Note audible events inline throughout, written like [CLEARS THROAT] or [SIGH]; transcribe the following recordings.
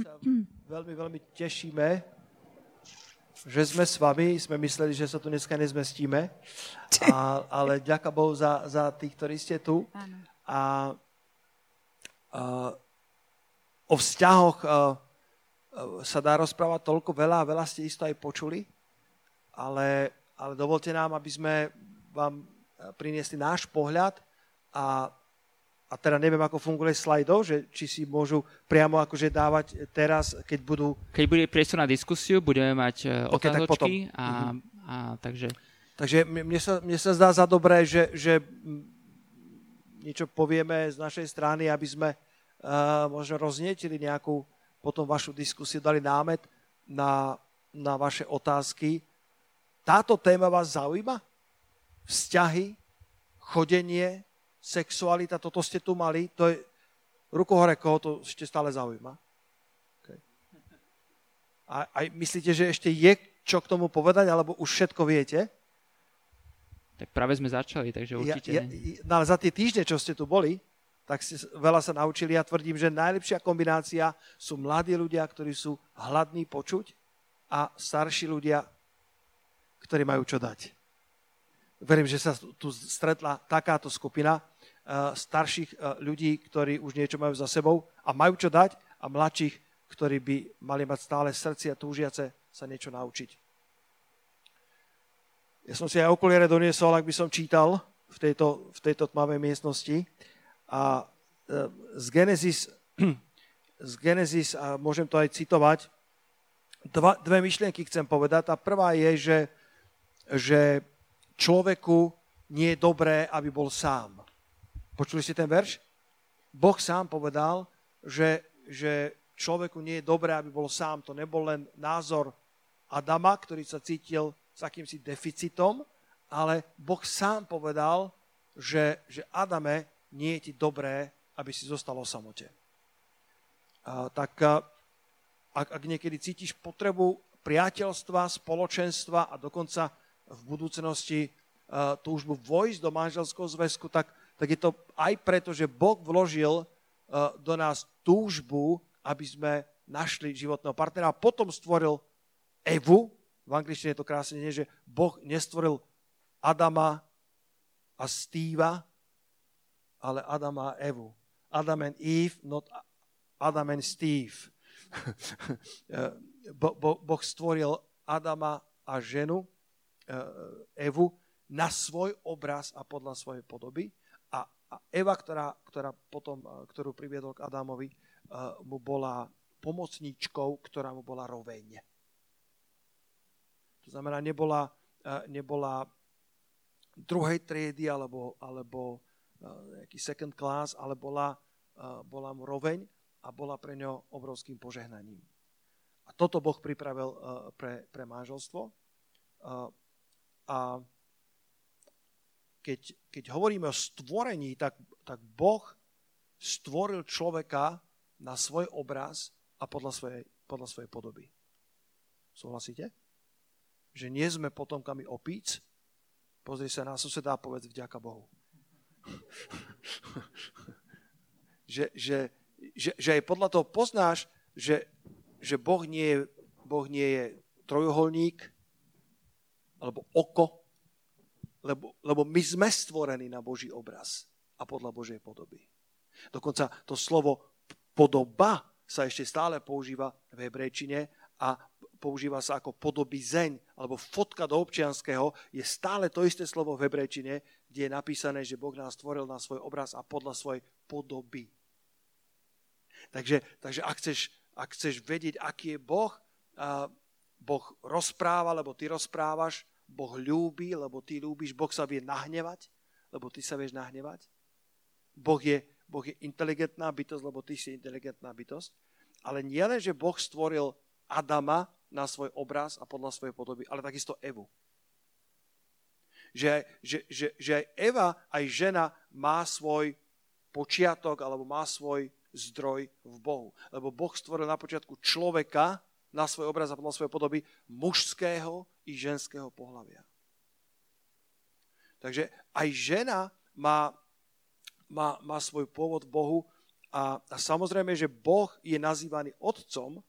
sa veľmi, veľmi tešíme, že sme s vami. Sme mysleli, že sa tu dneska nezmestíme, [LAUGHS] a, ale ďaká Bohu za, za tých, ktorí ste tu. A, a o vzťahoch a, a, sa dá rozprávať toľko veľa, veľa ste isto aj počuli, ale, ale dovolte nám, aby sme vám priniesli náš pohľad a a teda neviem, ako funguje slajdov, že či si môžu priamo akože dávať teraz, keď budú... Keď bude priestor na diskusiu, budeme mať uh, okay, otázočky tak a, mhm. a takže... Takže mne sa, mne sa zdá za dobré, že, že niečo povieme z našej strany, aby sme uh, možno roznietili nejakú potom vašu diskusiu, dali námet na, na vaše otázky. Táto téma vás zaujíma? Vzťahy, chodenie, sexualita, toto ste tu mali, to je ruku hore, koho to ešte stále zaujíma. Okay. A, a myslíte, že ešte je čo k tomu povedať, alebo už všetko viete? Tak práve sme začali, takže určite... Ja, ja, no ale za tie týždne, čo ste tu boli, tak ste veľa sa naučili. Ja tvrdím, že najlepšia kombinácia sú mladí ľudia, ktorí sú hladní počuť a starší ľudia, ktorí majú čo dať. Verím, že sa tu stretla takáto skupina starších eh, ľudí, ktorí už niečo majú za sebou a majú čo dať a mladších, ktorí by mali mať stále srdcia túžiace sa niečo naučiť. Ja som si aj okuliare doniesol, ak by som čítal v tejto, v tejto tmavej miestnosti. A eh, z Genesis, [CLEARS THROAT] z Genesis, a môžem to aj citovať, dva, dve myšlienky chcem povedať. Tá prvá je, že, že človeku nie je dobré, aby bol sám. Počuli ste ten verš? Boh sám povedal, že, že človeku nie je dobré, aby bol sám. To nebol len názor Adama, ktorý sa cítil s akýmsi deficitom, ale Boh sám povedal, že, že Adame, nie je ti dobré, aby si zostal o samote. A, tak a, ak, ak niekedy cítiš potrebu priateľstva, spoločenstva a dokonca v budúcnosti túžbu vojsť do manželského zväzku, tak tak je to aj preto, že Boh vložil uh, do nás túžbu, aby sme našli životného partnera a potom stvoril Evu, v angličtine je to krásne, nie, že Boh nestvoril Adama a Steva, ale Adama a Evu. Adam and Eve, not Adam and Steve. [LAUGHS] bo, bo, boh stvoril Adama a ženu, Evu, na svoj obraz a podľa svojej podoby a Eva, ktorá, ktorá potom, eh, ktorú priviedol k Adámovi, eh, mu bola pomocníčkou, ktorá mu bola roveň. To znamená, nebola, eh, nebola druhej triedy alebo, alebo nejaký second class, ale bola, bola mu roveň a bola pre ňo obrovským požehnaním. A toto Boh pripravil pre, pre manželstvo. A keď, keď hovoríme o stvorení, tak, tak Boh stvoril človeka na svoj obraz a podľa svojej, podľa svojej podoby. Súhlasíte? Že nie sme potomkami opíc. Pozri sa na suseda a povedz vďaka Bohu. [LAUGHS] že, že, že, že aj podľa toho poznáš, že, že boh, nie je, boh nie je trojuholník alebo oko, lebo, lebo my sme stvorení na Boží obraz a podľa Božej podoby. Dokonca to slovo podoba sa ešte stále používa v hebrejčine a používa sa ako podoby zeň alebo fotka do občianského, je stále to isté slovo v hebrejčine, kde je napísané, že Boh nás stvoril na svoj obraz a podľa svojej podoby. Takže, takže ak, chceš, ak chceš vedieť, aký je Boh, a Boh rozpráva, lebo ty rozprávaš, Boh ľúbi, lebo ty ľúbiš, Boh sa vie nahnevať, lebo ty sa vieš nahnevať. Boh je, boh je inteligentná bytosť, lebo ty si inteligentná bytosť. Ale nie len, že Boh stvoril Adama na svoj obraz a podľa svojej podoby, ale takisto Evu. Že, že, že, že aj Eva, aj žena má svoj počiatok alebo má svoj zdroj v Bohu. Lebo Boh stvoril na počiatku človeka na svoj obraz a podľa svojej podoby mužského i ženského pohľavia. Takže aj žena má, má, má svoj pôvod v Bohu A, a samozrejme, že Boh je nazývaný otcom,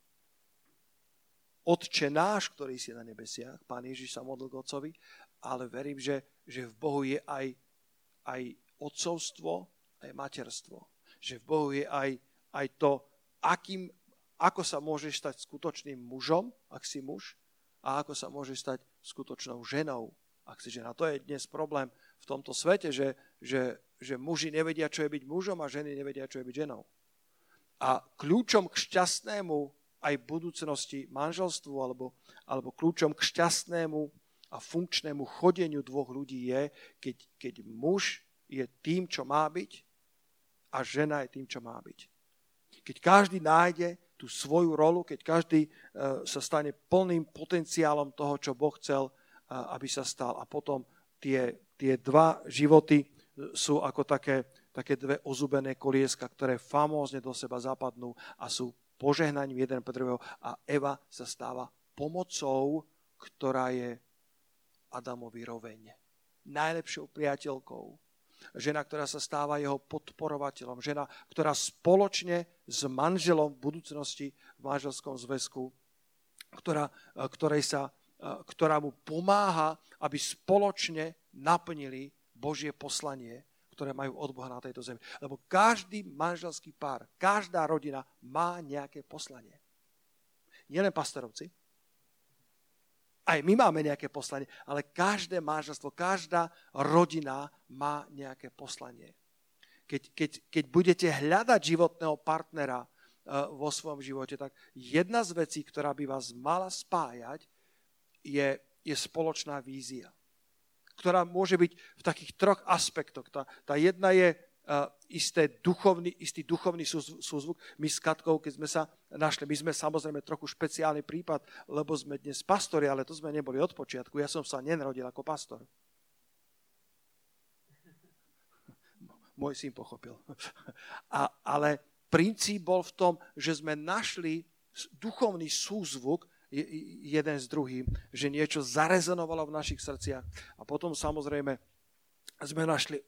Otče náš, ktorý si na nebesiach, Pán Ježiš sa modlil k Otcovi, ale verím, že, že v Bohu je aj, aj otcovstvo, aj materstvo. Že v Bohu je aj, aj to, akým, ako sa môžeš stať skutočným mužom, ak si muž, a ako sa môžeš stať skutočnou ženou, ak si žena. To je dnes problém v tomto svete, že, že, že muži nevedia, čo je byť mužom a ženy nevedia, čo je byť ženou. A kľúčom k šťastnému aj budúcnosti manželstvu alebo, alebo kľúčom k šťastnému a funkčnému chodeniu dvoch ľudí je, keď, keď muž je tým, čo má byť a žena je tým, čo má byť. Keď každý nájde tú svoju rolu, keď každý uh, sa stane plným potenciálom toho, čo Boh chcel, uh, aby sa stal. A potom tie, tie dva životy sú ako také, také dve ozubené kolieska, ktoré famózne do seba zapadnú a sú požehnaním jeden pre druhého a Eva sa stáva pomocou, ktorá je Adamovi roveň. Najlepšou priateľkou. Žena, ktorá sa stáva jeho podporovateľom. Žena, ktorá spoločne s manželom v budúcnosti v manželskom zväzku, ktorá, ktorej sa, ktorá mu pomáha, aby spoločne naplnili Božie poslanie ktoré majú od Boha na tejto zemi. Lebo každý manželský pár, každá rodina má nejaké poslanie. Nielen pastorovci, aj my máme nejaké poslanie, ale každé manželstvo, každá rodina má nejaké poslanie. Keď, keď, keď budete hľadať životného partnera uh, vo svojom živote, tak jedna z vecí, ktorá by vás mala spájať, je, je spoločná vízia ktorá môže byť v takých troch aspektoch. Tá, tá jedna je isté duchovný, istý duchovný súzvuk. My s Katkou, keď sme sa našli, my sme samozrejme trochu špeciálny prípad, lebo sme dnes pastori, ale to sme neboli od počiatku. Ja som sa nenarodil ako pastor. [LAUGHS] Môj syn pochopil. A, ale princíp bol v tom, že sme našli duchovný súzvuk jeden s druhým, že niečo zarezonovalo v našich srdciach. A potom samozrejme sme našli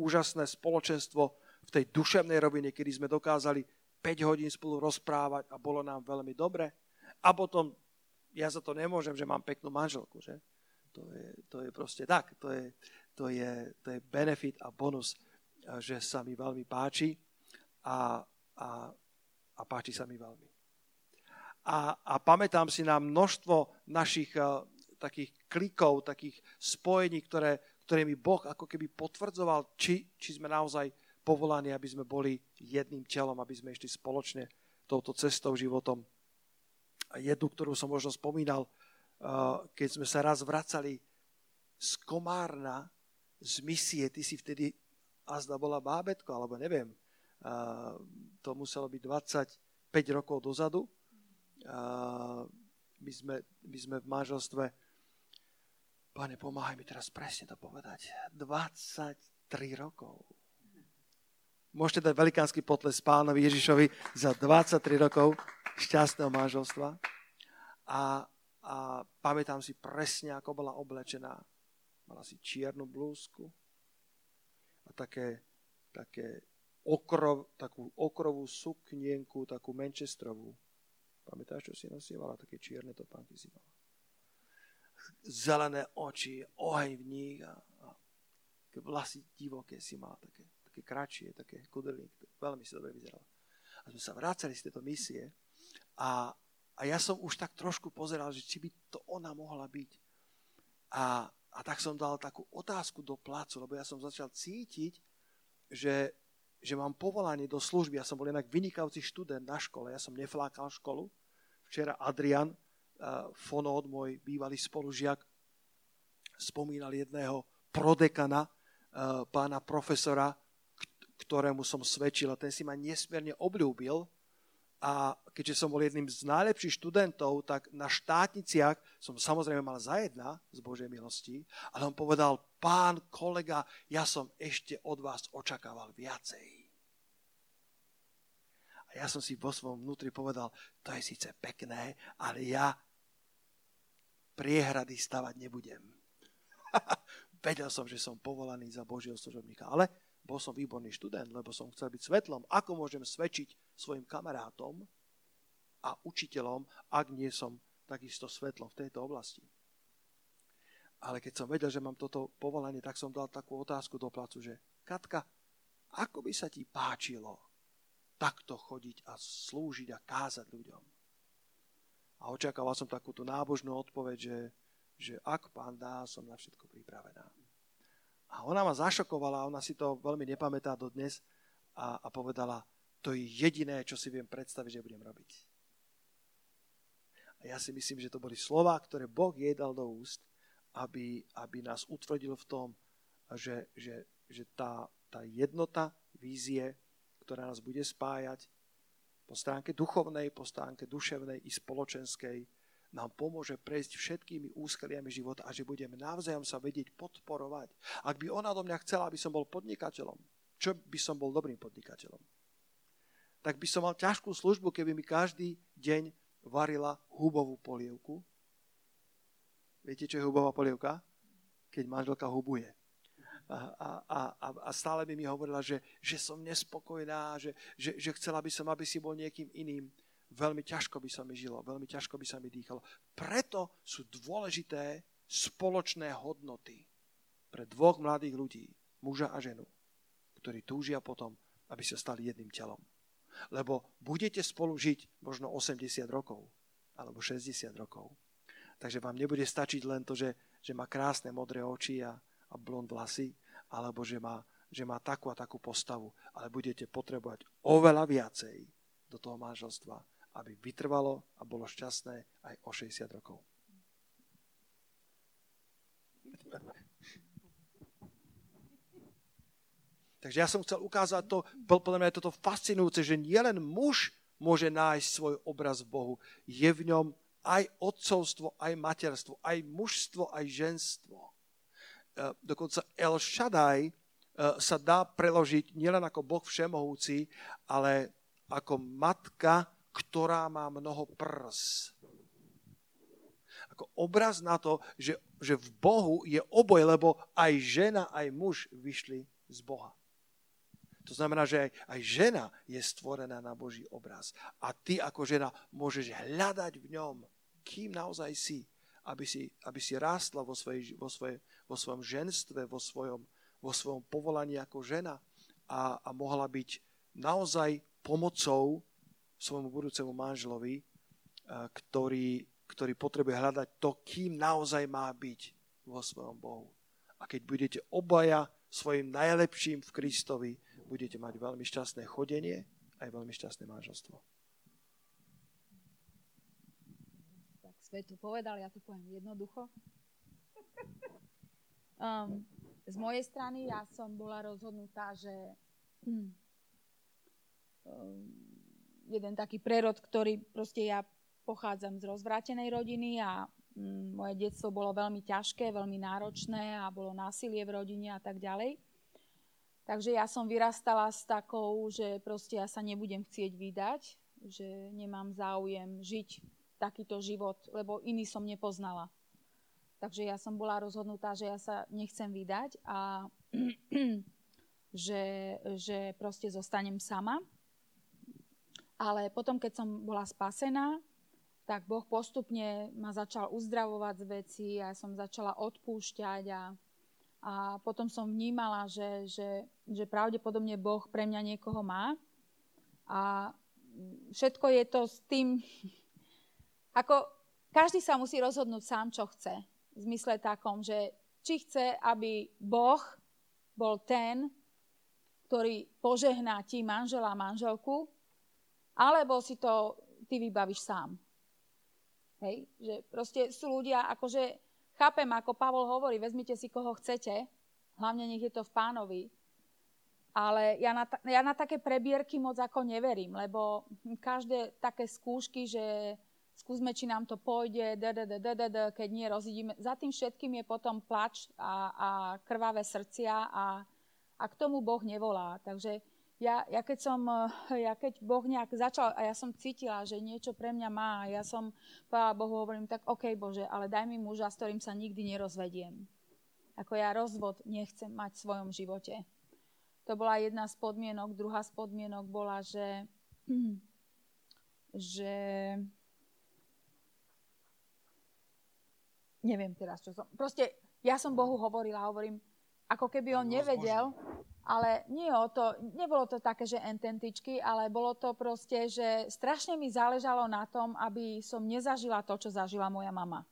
úžasné spoločenstvo v tej duševnej rovine, kedy sme dokázali 5 hodín spolu rozprávať a bolo nám veľmi dobre. A potom, ja za to nemôžem, že mám peknú manželku, že? To je, to je proste tak, to je, to, je, to je benefit a bonus, že sa mi veľmi páči a, a, a páči sa mi veľmi a, a pamätám si na množstvo našich uh, takých klikov, takých spojení, ktoré, ktoré mi Boh ako keby potvrdzoval, či, či sme naozaj povolaní, aby sme boli jedným telom, aby sme išli spoločne touto cestou, životom. A jednu, ktorú som možno spomínal, uh, keď sme sa raz vracali z Komárna, z misie, ty si vtedy azda bola bábetko, alebo neviem, uh, to muselo byť 25 rokov dozadu, my sme, my sme v manželstve, Pane, pomáhaj mi teraz presne to povedať, 23 rokov. Môžete dať velikánsky potles pánovi Ježišovi za 23 rokov šťastného manželstva. A, a pamätám si presne, ako bola oblečená. Mala si čiernu blúzku a také, také okrov, takú okrovú suknienku, takú manchesterovú Pamätáš, čo si nosievala? Také čierne topánky si mala. Zelené oči, oheň v nich a, a vlasy divoké si mala, také, také kratšie, také kudrlík. Veľmi si dobre vyzerala. A sme sa vrácali z tejto misie a, a ja som už tak trošku pozeral, že či by to ona mohla byť. A, a tak som dal takú otázku do placu, lebo ja som začal cítiť, že že mám povolanie do služby. Ja som bol inak vynikajúci študent na škole, ja som neflákal školu. Včera Adrian Fonod, môj bývalý spolužiak, spomínal jedného prodekana, pána profesora, ktorému som svedčil a ten si ma nesmierne obľúbil, a keďže som bol jedným z najlepších študentov, tak na štátniciach som samozrejme mal za jedna z Božej milosti, ale on povedal, pán kolega, ja som ešte od vás očakával viacej. A ja som si vo svojom vnútri povedal, to je síce pekné, ale ja priehrady stavať nebudem. [LAUGHS] Vedel som, že som povolaný za Božieho služobníka, ale bol som výborný študent, lebo som chcel byť svetlom. Ako môžem svedčiť svojim kamarátom a učiteľom, ak nie som takisto svetlom v tejto oblasti? Ale keď som vedel, že mám toto povolanie, tak som dal takú otázku do placu, že Katka, ako by sa ti páčilo takto chodiť a slúžiť a kázať ľuďom? A očakával som takúto nábožnú odpoveď, že, že ak pán dá, som na všetko pripravená. A ona ma zašokovala, ona si to veľmi nepamätá dodnes a, a povedala, to je jediné, čo si viem predstaviť, že budem robiť. A ja si myslím, že to boli slova, ktoré Boh jej dal do úst, aby, aby nás utvrdil v tom, že, že, že tá, tá jednota vízie, ktorá nás bude spájať po stránke duchovnej, po stránke duševnej i spoločenskej, nám pomôže prejsť všetkými úskaliami života a že budeme navzájom sa vedieť podporovať. Ak by ona do mňa chcela, aby som bol podnikateľom, čo by som bol dobrým podnikateľom? Tak by som mal ťažkú službu, keby mi každý deň varila hubovú polievku. Viete, čo je hubová polievka? Keď manželka hubuje. A, a, a, a stále by mi hovorila, že, že som nespokojná, že, že, že chcela by som, aby si bol niekým iným veľmi ťažko by sa mi žilo, veľmi ťažko by sa mi dýchalo. Preto sú dôležité spoločné hodnoty pre dvoch mladých ľudí, muža a ženu, ktorí túžia potom, aby sa stali jedným telom. Lebo budete spolu žiť možno 80 rokov alebo 60 rokov. Takže vám nebude stačiť len to, že, že má krásne modré oči a, a blond vlasy, alebo že má, že má takú a takú postavu, ale budete potrebovať oveľa viacej do toho manželstva, aby vytrvalo a bolo šťastné aj o 60 rokov. Takže ja som chcel ukázať to, podľa mňa je toto fascinujúce, že nielen muž môže nájsť svoj obraz v Bohu, je v ňom aj otcovstvo, aj materstvo, aj mužstvo, aj ženstvo. E, dokonca El Shaddai e, sa dá preložiť nielen ako Boh všemohúci, ale ako matka ktorá má mnoho prs. Ako obraz na to, že, že v Bohu je oboj, lebo aj žena, aj muž vyšli z Boha. To znamená, že aj, aj žena je stvorená na Boží obraz. A ty ako žena môžeš hľadať v ňom, kým naozaj si, aby si, aby si rástla vo, svojej, vo, svoje, vo svojom ženstve, vo svojom, vo svojom povolaní ako žena a, a mohla byť naozaj pomocou svojmu budúcemu manželovi, ktorý, ktorý potrebuje hľadať to, kým naozaj má byť vo svojom Bohu. A keď budete obaja svojim najlepším v Kristovi, budete mať veľmi šťastné chodenie aj veľmi šťastné manželstvo. Svetu povedal, ja to poviem jednoducho. Um, z mojej strany ja som bola rozhodnutá, že um, jeden taký prerod, ktorý proste ja pochádzam z rozvrátenej rodiny a mm, moje detstvo bolo veľmi ťažké, veľmi náročné a bolo násilie v rodine a tak ďalej. Takže ja som vyrastala s takou, že proste ja sa nebudem chcieť vydať, že nemám záujem žiť takýto život, lebo iný som nepoznala. Takže ja som bola rozhodnutá, že ja sa nechcem vydať a [CLEARS THROAT] že, že proste zostanem sama. Ale potom, keď som bola spasená, tak Boh postupne ma začal uzdravovať z veci a som začala odpúšťať a, a potom som vnímala, že, že, že pravdepodobne Boh pre mňa niekoho má. A všetko je to s tým, ako každý sa musí rozhodnúť sám, čo chce. V zmysle takom, že či chce, aby Boh bol ten, ktorý požehná ti manžela a manželku, alebo si to ty vybavíš sám. Hej? Že proste sú ľudia, akože chápem, ako Pavol hovorí, vezmite si koho chcete, hlavne nech je to v pánovi, ale ja na, ja na také prebierky moc ako neverím, lebo každé také skúšky, že skúsme, či nám to pôjde, keď nie, rozidíme. Za tým všetkým je potom plač a, a krvavé srdcia a, a k tomu Boh nevolá. Takže ja, ja, keď som, eh, ja keď Boh nejak začal a ja som cítila, že niečo pre mňa má, ja som povedala Bohu, hovorím tak, OK Bože, ale daj mi muža, s ktorým sa nikdy nerozvediem. Ako ja rozvod nechcem mať v svojom živote. To bola jedna z podmienok. Druhá z podmienok bola, že, [CLEARS THROAT] že neviem teraz, čo som... Proste ja som Bohu hovorila, hovorím, ako keby on nevedel, ale nie o to, nebolo to také, že ententičky, ale bolo to proste, že strašne mi záležalo na tom, aby som nezažila to, čo zažila moja mama.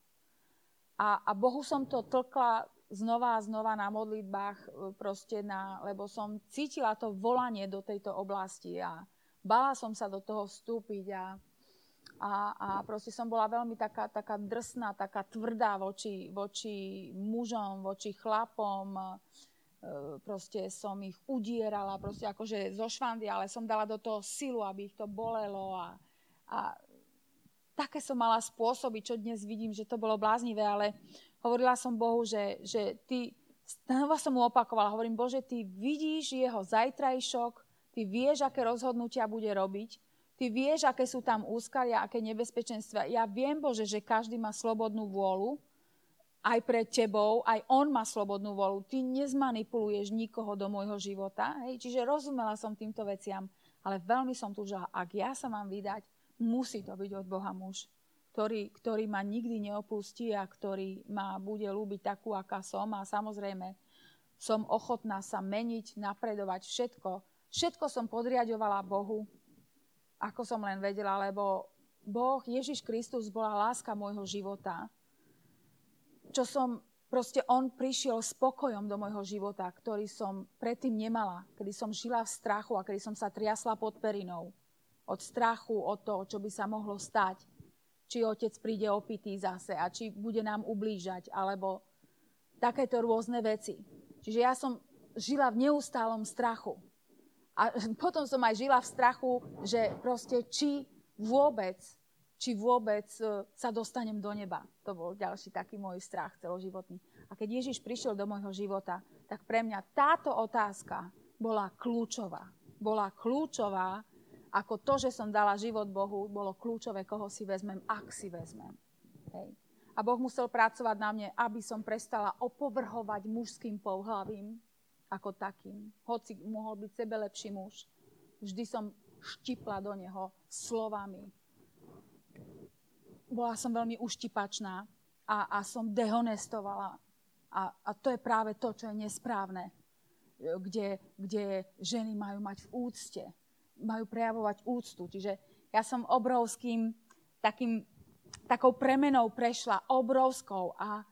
A, a Bohu som to tlkla znova a znova na modlitbách, e, proste na, lebo som cítila to volanie do tejto oblasti a bala som sa do toho vstúpiť a, a, a proste som bola veľmi taká, taká drsná, taká tvrdá voči, voči mužom, voči chlapom, e, proste som ich udierala, proste akože zo švandy, ale som dala do toho silu, aby ich to bolelo a, a také som mala spôsoby, čo dnes vidím, že to bolo bláznivé, ale hovorila som Bohu, že, že ty, znova som mu opakovala, hovorím, Bože, ty vidíš jeho zajtrajšok, ty vieš, aké rozhodnutia bude robiť, ty vieš, aké sú tam úskalia, aké nebezpečenstva. Ja viem, Bože, že každý má slobodnú vôľu, aj pred tebou, aj on má slobodnú volu. Ty nezmanipuluješ nikoho do môjho života. Hej? Čiže rozumela som týmto veciam, ale veľmi som túžila, ak ja sa mám vydať, musí to byť od Boha muž ktorý, ktorý ma nikdy neopustí a ktorý ma bude ľúbiť takú, aká som. A samozrejme, som ochotná sa meniť, napredovať, všetko. Všetko som podriadovala Bohu, ako som len vedela, lebo Boh, Ježiš Kristus bola láska môjho života. Čo som, proste On prišiel s pokojom do môjho života, ktorý som predtým nemala, kedy som žila v strachu a kedy som sa triasla pod perinou. Od strachu, od toho, čo by sa mohlo stať či otec príde opitý zase a či bude nám ublížať, alebo takéto rôzne veci. Čiže ja som žila v neustálom strachu. A [LAUGHS] potom som aj žila v strachu, že proste či vôbec, či vôbec e, sa dostanem do neba. To bol ďalší taký môj strach celoživotný. A keď Ježiš prišiel do môjho života, tak pre mňa táto otázka bola kľúčová. Bola kľúčová ako to, že som dala život Bohu, bolo kľúčové, koho si vezmem, ak si vezmem. Hej. A Boh musel pracovať na mne, aby som prestala opovrhovať mužským pohlavím ako takým. Hoci mohol byť sebe lepší muž, vždy som štipla do neho slovami. Bola som veľmi uštipačná a, a som dehonestovala. A, a to je práve to, čo je nesprávne, kde, kde ženy majú mať v úcte majú prejavovať úctu. Čiže ja som obrovským takým, takou premenou prešla, obrovskou. A e,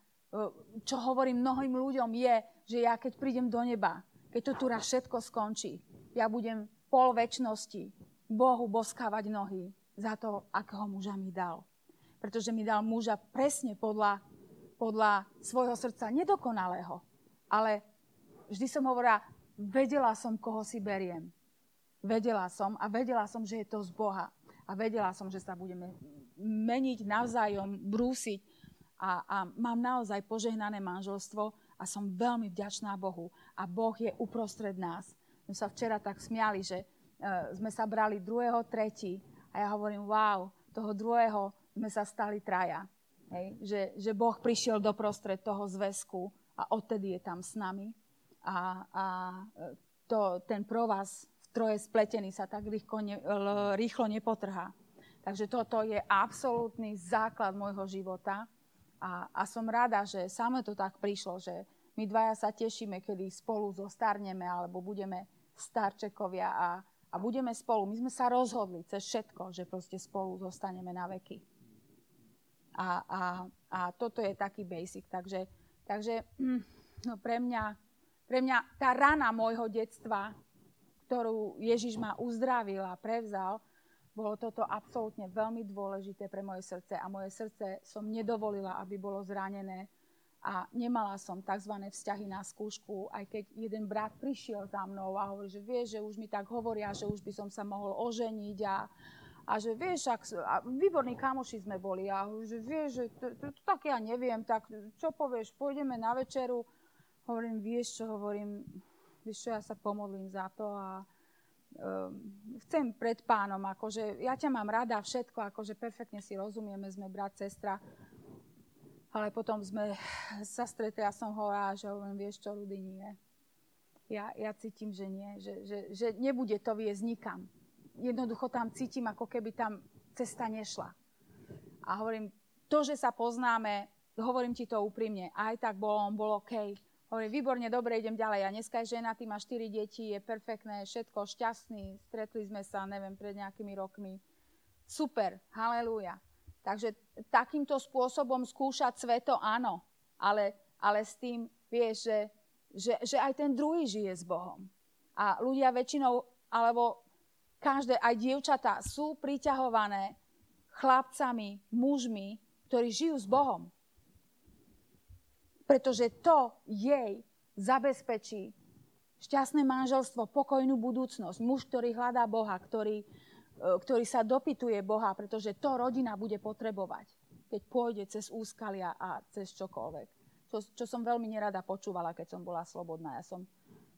čo hovorím mnohým ľuďom je, že ja keď prídem do neba, keď to tu raz všetko skončí, ja budem pol väčšnosti Bohu boskávať nohy za to, akého muža mi dal. Pretože mi dal muža presne podľa, podľa svojho srdca nedokonalého. Ale vždy som hovorila, vedela som, koho si beriem. Vedela som a vedela som, že je to z Boha. A vedela som, že sa budeme meniť navzájom, brúsiť. A, a mám naozaj požehnané manželstvo a som veľmi vďačná Bohu. A Boh je uprostred nás. My sa včera tak smiali, že uh, sme sa brali druhého, tretí. A ja hovorím, wow, toho druhého sme sa stali traja. Hej? Že, že Boh prišiel do prostred toho zväzku a odtedy je tam s nami. A, a e, to, ten provaz troje spletený sa tak rýchlo, ne, rýchlo nepotrhá. Takže toto je absolútny základ môjho života a, a som rada, že samé to tak prišlo, že my dvaja sa tešíme, kedy spolu zostarneme alebo budeme starčekovia a, a budeme spolu. My sme sa rozhodli cez všetko, že proste spolu zostaneme na veky. A, a, a toto je taký basic. Takže, takže hm, no pre, mňa, pre mňa tá rana môjho detstva ktorú Ježiš ma uzdravil a prevzal, bolo toto absolútne veľmi dôležité pre moje srdce a moje srdce som nedovolila, aby bolo zranené a nemala som tzv. vzťahy na skúšku, aj keď jeden brat prišiel za mnou a hovorí, že vieš, že už mi tak hovoria, že už by som sa mohol oženiť a, a že vieš, ak, a výborní kamoši sme boli a že vieš, že to, to, to tak ja neviem, tak čo povieš, pôjdeme na večeru, hovorím, vieš čo, hovorím, vieš čo, ja sa pomodlím za to a chcem pred pánom, akože ja ťa mám rada, všetko, akože perfektne si rozumieme, sme brat, sestra. Ale potom sme sa stretli a som hovorila, že hovorím, vieš čo, Rudy, nie. Ja, ja cítim, že nie, že, že, že nebude to viesť nikam. Jednoducho tam cítim, ako keby tam cesta nešla. A hovorím, to, že sa poznáme, hovorím ti to úprimne, aj tak bol on, bol OK. Hovorím, výborne, dobre, idem ďalej. A dneska je ženatý, má 4 deti, je perfektné, všetko, šťastný. Stretli sme sa, neviem, pred nejakými rokmi. Super, halelúja. Takže takýmto spôsobom skúšať sveto, áno. Ale, ale s tým, vieš, že, že, že aj ten druhý žije s Bohom. A ľudia väčšinou, alebo každé, aj dievčatá, sú priťahované chlapcami, mužmi, ktorí žijú s Bohom. Pretože to jej zabezpečí šťastné manželstvo, pokojnú budúcnosť. Muž, ktorý hľadá Boha, ktorý, e, ktorý sa dopituje Boha, pretože to rodina bude potrebovať, keď pôjde cez úskalia a cez čokoľvek. Čo, čo som veľmi nerada počúvala, keď som bola slobodná. Ja som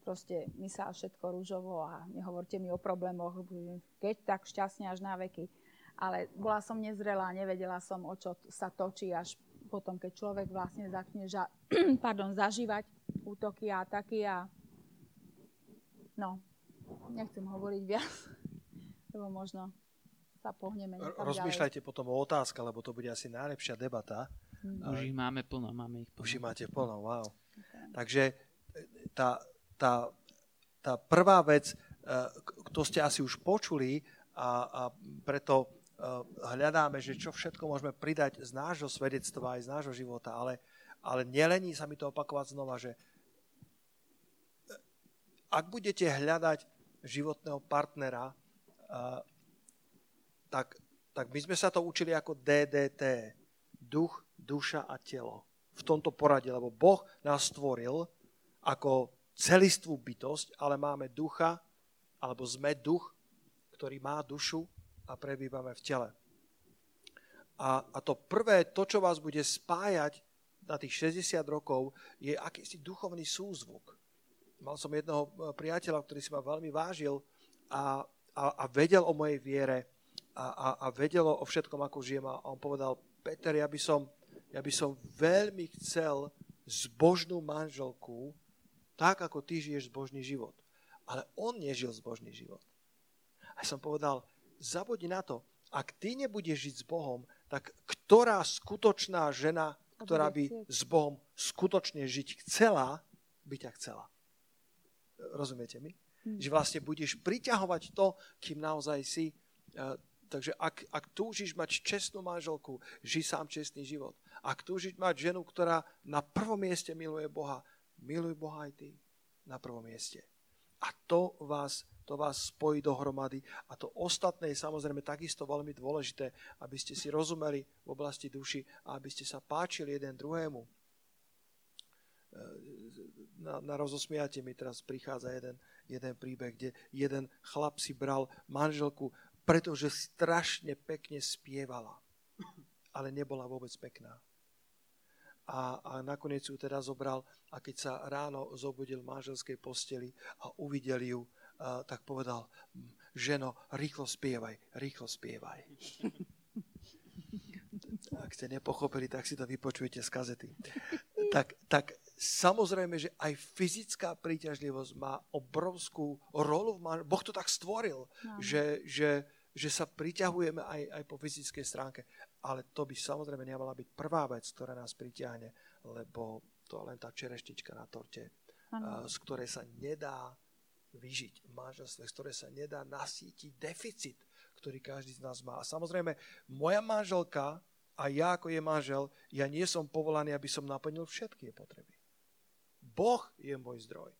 proste myslela všetko rúžovo a nehovorte mi o problémoch, keď tak šťastne až na veky. Ale bola som nezrelá, nevedela som, o čo sa točí až potom, keď človek vlastne začne ža- [CLEARS THROAT] pardon, zažívať útoky a ataky a no, nechcem hovoriť viac, [LAUGHS] lebo možno sa pohneme Rozmýšľajte ďalej. potom o otázka, lebo to bude asi najlepšia debata. Hmm. Už ich máme plno, máme ich plno. Už ich máte plno, wow. Okay. Takže e, tá, tá, tá prvá vec, to ste asi už počuli a, a preto hľadáme, že čo všetko môžeme pridať z nášho svedectva aj z nášho života, ale, ale nelení sa mi to opakovať znova, že eh, ak budete hľadať životného partnera, eh, tak, tak my sme sa to učili ako DDT. Duch, duša a telo. V tomto poradí, lebo Boh nás stvoril ako celistvú bytosť, ale máme ducha, alebo sme duch, ktorý má dušu a prebývame v tele. A, a to prvé, to, čo vás bude spájať na tých 60 rokov, je akýsi duchovný súzvuk. Mal som jedného e, priateľa, ktorý si ma veľmi vážil a, a, a vedel o mojej viere a, a, a vedel o všetkom, ako žijem. A on povedal, Peter, ja by som, ja by som veľmi chcel zbožnú manželku, tak ako ty žiješ zbožný život. Ale on nežil zbožný život. A som povedal, zabudni na to, ak ty nebudeš žiť s Bohom, tak ktorá skutočná žena, ktorá by s Bohom skutočne žiť chcela, by ťa chcela. Rozumiete mi? Hmm. Že vlastne budeš priťahovať to, kým naozaj si. E, takže ak, ak túžiš mať čestnú manželku, ži sám čestný život. Ak túžiš mať ženu, ktorá na prvom mieste miluje Boha, miluj Boha aj ty na prvom mieste. A to vás to vás spojí dohromady a to ostatné je samozrejme takisto veľmi dôležité, aby ste si rozumeli v oblasti duši a aby ste sa páčili jeden druhému. E, na, na rozosmiate mi teraz prichádza jeden, jeden príbeh, kde jeden chlap si bral manželku, pretože strašne pekne spievala, ale nebola vôbec pekná. A, a nakoniec ju teda zobral a keď sa ráno zobudil v manželskej posteli a uvidel ju, tak povedal, ženo, rýchlo spievaj, rýchlo spievaj. [LAUGHS] Ak ste nepochopili, tak si to vypočujete z kazety. Tak, tak samozrejme, že aj fyzická príťažlivosť má obrovskú rolu. V man- boh to tak stvoril, no. že, že, že sa priťahujeme aj, aj po fyzickej stránke. Ale to by samozrejme nemala byť prvá vec, ktorá nás priťahne, lebo to je len tá čereštička na torte, ano. z ktorej sa nedá vyžiť v manželstve, ktoré sa nedá nasítiť deficit, ktorý každý z nás má. A samozrejme, moja manželka a ja ako je manžel, ja nie som povolaný, aby som naplnil všetky potreby. Boh je môj zdroj.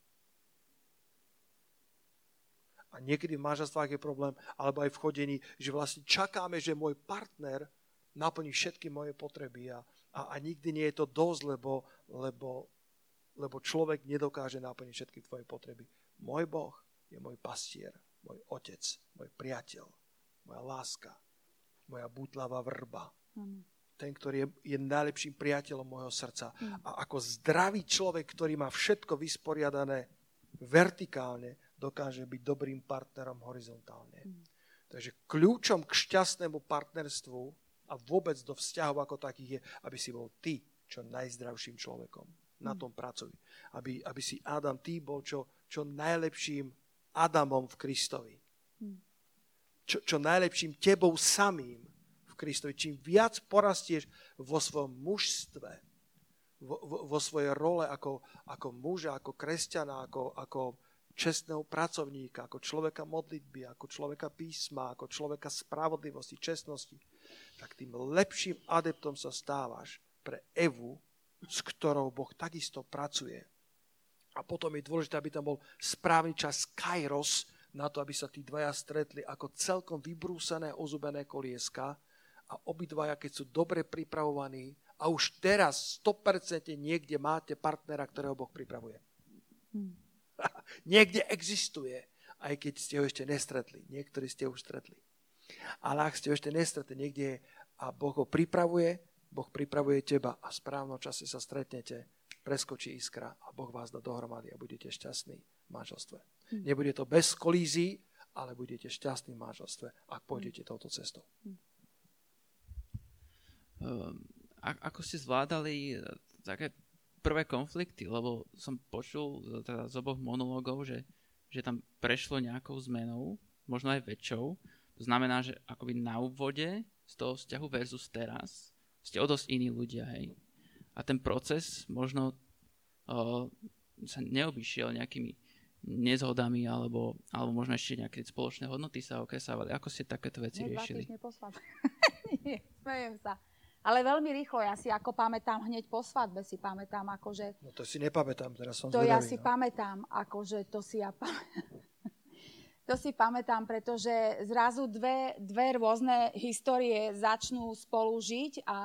A niekedy v manželstvách je problém, alebo aj v chodení, že vlastne čakáme, že môj partner naplní všetky moje potreby a, a, a nikdy nie je to dosť, lebo, lebo, lebo človek nedokáže naplniť všetky tvoje potreby. Môj Boh je môj pastier, môj otec, môj priateľ, moja láska, moja bútlavá vrba. Ten, ktorý je, je najlepším priateľom môjho srdca. A ako zdravý človek, ktorý má všetko vysporiadané vertikálne, dokáže byť dobrým partnerom horizontálne. Takže kľúčom k šťastnému partnerstvu a vôbec do vzťahov ako takých je, aby si bol ty čo najzdravším človekom na tom pracuj. Aby, aby si Adam, ty bol čo, čo najlepším Adamom v Kristovi. Čo, čo najlepším tebou samým v Kristovi. Čím viac porastieš vo svojom mužstve, vo, vo, vo svojej role ako, ako muža, ako kresťana, ako, ako čestného pracovníka, ako človeka modlitby, ako človeka písma, ako človeka spravodlivosti, čestnosti, tak tým lepším adeptom sa stávaš pre Evu, s ktorou Boh takisto pracuje. A potom je dôležité, aby tam bol správny čas kairos, na to, aby sa tí dvaja stretli ako celkom vybrúsené, ozubené kolieska a obidvaja, keď sú dobre pripravovaní a už teraz 100% niekde máte partnera, ktorého Boh pripravuje. Hmm. [LAUGHS] niekde existuje, aj keď ste ho ešte nestretli. Niektorí ste ho už stretli. Ale ak ste ho ešte nestretli, niekde je a Boh ho pripravuje, Boh pripravuje teba a v správnom čase sa stretnete, preskočí iskra a Boh vás dá dohromady a budete šťastní v manželstve. Hm. Nebude to bez kolízií, ale budete šťastní v manželstve, ak pôjdete hm. touto cestou. Um, ako ste zvládali e, také prvé konflikty, lebo som počul e, teda z oboch monológov, že, že tam prešlo nejakou zmenou, možno aj väčšou. To znamená, že akoby na úvode z toho vzťahu versus teraz ste o dosť iní ľudia, hej. A ten proces možno o, sa neobyšiel nejakými nezhodami alebo, alebo možno ešte nejaké spoločné hodnoty sa okresávali. Ako ste takéto veci Nie, riešili? [LAUGHS] Nie, smejem sa. Ale veľmi rýchlo, ja si ako pamätám hneď po svadbe, si pamätám akože... No to si nepamätám, teraz som To zvedavý, ja si no. pamätám, akože to si ja pamätám. [LAUGHS] to si pamätám, pretože zrazu dve, dve rôzne histórie začnú spolu žiť a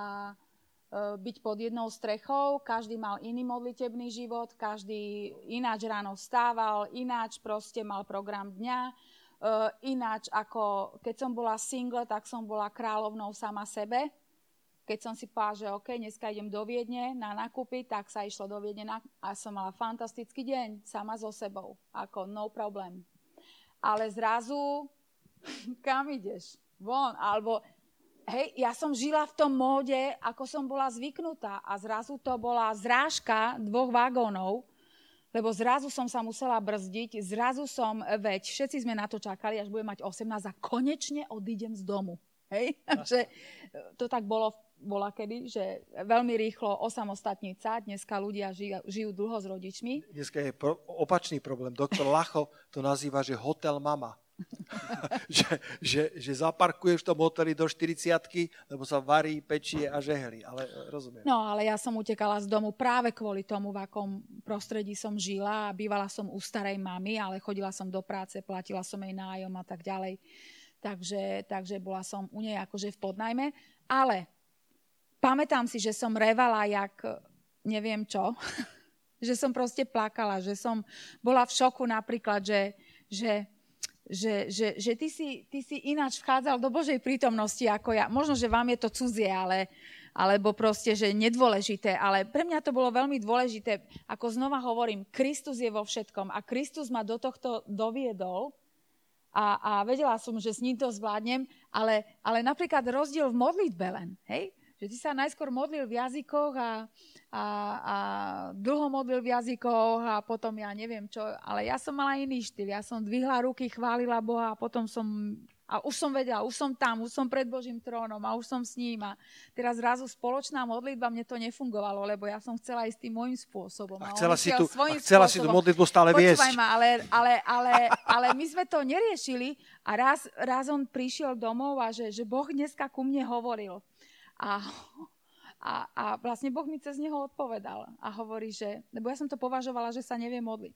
byť pod jednou strechou. Každý mal iný modlitebný život, každý ináč ráno vstával, ináč proste mal program dňa. E, ináč ako keď som bola single, tak som bola kráľovnou sama sebe keď som si povedala, že OK, dneska idem do Viedne na nakupy, tak sa išlo do Viedne a som mala fantastický deň sama so sebou. Ako no problem. Ale zrazu, [LAUGHS] kam ideš? Von. Alebo, hej, ja som žila v tom móde, ako som bola zvyknutá a zrazu to bola zrážka dvoch vagónov, lebo zrazu som sa musela brzdiť, zrazu som, veď všetci sme na to čakali, až budem mať 18 a konečne odídem z domu. Hej? [LAUGHS] že to tak bolo bola kedy, že veľmi rýchlo osamostatniť sa. Dneska ľudia žijú, žijú dlho s rodičmi. Dneska je pro, opačný problém. Doktor Lacho to nazýva, že hotel mama. [LAUGHS] že, že, že zaparkuješ v tom hoteli do 40 lebo sa varí, pečie a žehli. Ale rozumiem. No, ale ja som utekala z domu práve kvôli tomu, v akom prostredí som žila. Bývala som u starej mamy, ale chodila som do práce, platila som jej nájom a tak ďalej. Takže, takže bola som u nej akože v podnajme. Ale pamätám si, že som revala jak neviem čo, [LAUGHS] že som proste plakala, že som bola v šoku napríklad, že, že, že, že, že ty, si, ty si ináč vchádzal do Božej prítomnosti ako ja. Možno, že vám je to cudzie, ale, alebo proste, že nedôležité, ale pre mňa to bolo veľmi dôležité. Ako znova hovorím, Kristus je vo všetkom a Kristus ma do tohto doviedol a, a vedela som, že s ním to zvládnem, ale, ale napríklad rozdiel v modlitbe len, hej? Že ty sa najskôr modlil v jazykoch a, a, a dlho modlil v jazykoch a potom ja neviem čo, ale ja som mala iný štýl. Ja som dvihla ruky, chválila Boha a potom som a už som vedela, už som tam, už som pred Božím trónom a už som s ním. A teraz zrazu spoločná modlitba, mne to nefungovalo, lebo ja som chcela ísť tým môjim spôsobom. A chcela, si, tu, a chcela si tú modlitbu stále viesť. ma, ale, ale, ale, ale my sme to neriešili a raz, raz on prišiel domov a že, že Boh dneska ku mne hovoril. A, a, a vlastne Boh mi cez neho odpovedal a hovorí, že, lebo ja som to považovala, že sa nevie modliť.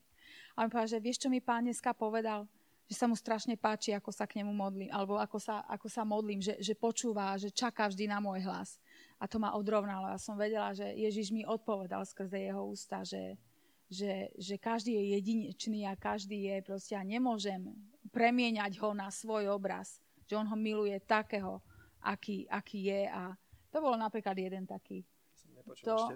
A on povedal, že vieš, čo mi pán dneska povedal? Že sa mu strašne páči, ako sa k nemu modlím, alebo ako sa, ako sa modlím, že, že počúva, že čaká vždy na môj hlas. A to ma odrovnalo. Ja som vedela, že Ježiš mi odpovedal skrze jeho ústa, že, že, že každý je jedinečný a každý je proste, ja nemôžem premieňať ho na svoj obraz. Že on ho miluje takého, aký, aký je a, to bol napríklad jeden taký. Som to... ešte.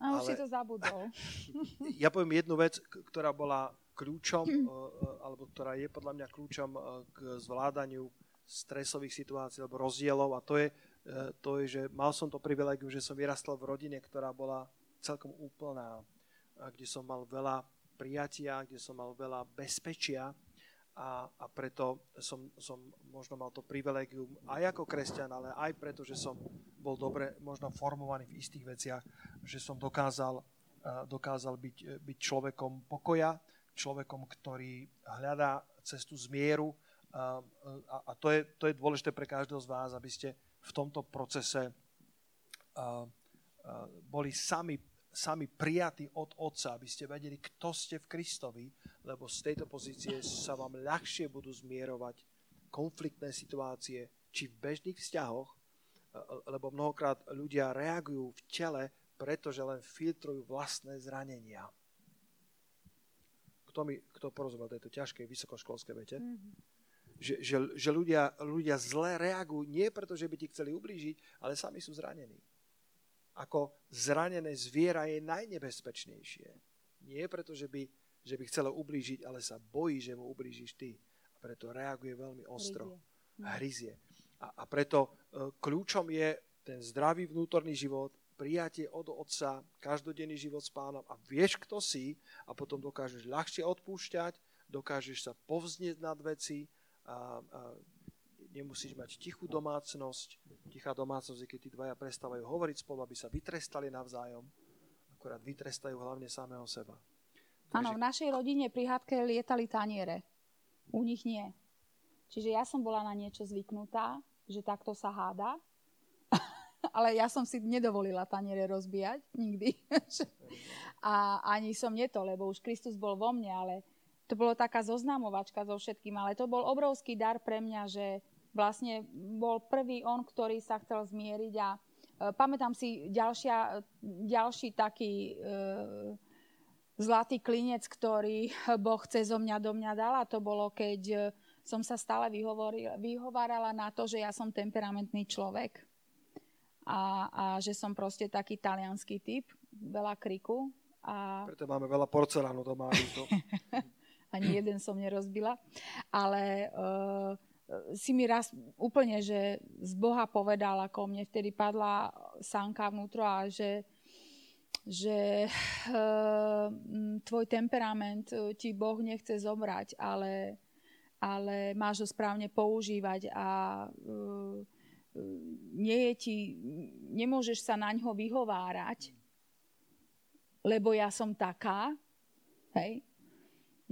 A už ale... si to zabudol. [LAUGHS] Ja poviem jednu vec, ktorá bola kľúčom, [CLEARS THROAT] eh, eh, alebo ktorá je podľa mňa kľúčom eh, k zvládaniu stresových situácií alebo rozdielov a to je, to je, že mal som to privilegium, že som vyrastal v rodine, ktorá bola celkom úplná, kde som mal veľa prijatia, kde som mal veľa bezpečia a, a preto som, som možno mal to privilegium aj ako kresťan, ale aj preto, že som bol dobre možno formovaný v istých veciach, že som dokázal, dokázal byť, byť človekom pokoja, človekom, ktorý hľadá cestu zmieru a, a, a to, je, to je dôležité pre každého z vás, aby ste v tomto procese a, a, boli sami sami prijatí od Otca, aby ste vedeli, kto ste v Kristovi, lebo z tejto pozície sa vám ľahšie budú zmierovať konfliktné situácie, či v bežných vzťahoch, lebo mnohokrát ľudia reagujú v tele, pretože len filtrujú vlastné zranenia. Kto, mi, kto porozumel tejto ťažkej vysokoškolskej vete? Mm-hmm. Že, že, že ľudia, ľudia zle reagujú nie preto, že by ti chceli ublížiť, ale sami sú zranení ako zranené zviera je najnebezpečnejšie. Nie preto, že by, že by chcelo ublížiť, ale sa bojí, že mu ublížiš ty. A preto reaguje veľmi ostro. A hryzie. A, a preto e, kľúčom je ten zdravý vnútorný život, prijatie od Otca, každodenný život s pánom a vieš, kto si a potom dokážeš ľahšie odpúšťať, dokážeš sa povznieť nad veci a, a nemusíš mať tichú domácnosť. Tichá domácnosť je, keď tí dvaja prestávajú hovoriť spolu, aby sa vytrestali navzájom. Akorát vytrestajú hlavne samého seba. Áno, v našej rodine pri hádke lietali taniere. U nich nie. Čiže ja som bola na niečo zvyknutá, že takto sa háda. [LAUGHS] Ale ja som si nedovolila taniere rozbíjať nikdy. [LAUGHS] a ani som nie to, lebo už Kristus bol vo mne, ale to bolo taká zoznamovačka so všetkým, ale to bol obrovský dar pre mňa, že vlastne bol prvý on, ktorý sa chcel zmieriť a e, pamätám si ďalšia, ďalší taký e, zlatý klinec, ktorý Boh cez mňa do mňa dal a to bolo, keď e, som sa stále vyhovárala na to, že ja som temperamentný človek a, a že som proste taký talianský typ, veľa kriku. A... Preto máme veľa porcelánu doma. [LAUGHS] Ani jeden som nerozbila. Ale uh, si mi raz úplne, že z Boha povedal, ako mne vtedy padla sánka vnútro a že, že uh, tvoj temperament e, ti Boh nechce zobrať, ale, ale máš ho správne používať a uh, nie je ti, nemôžeš sa na ňo vyhovárať, lebo ja som taká, hej,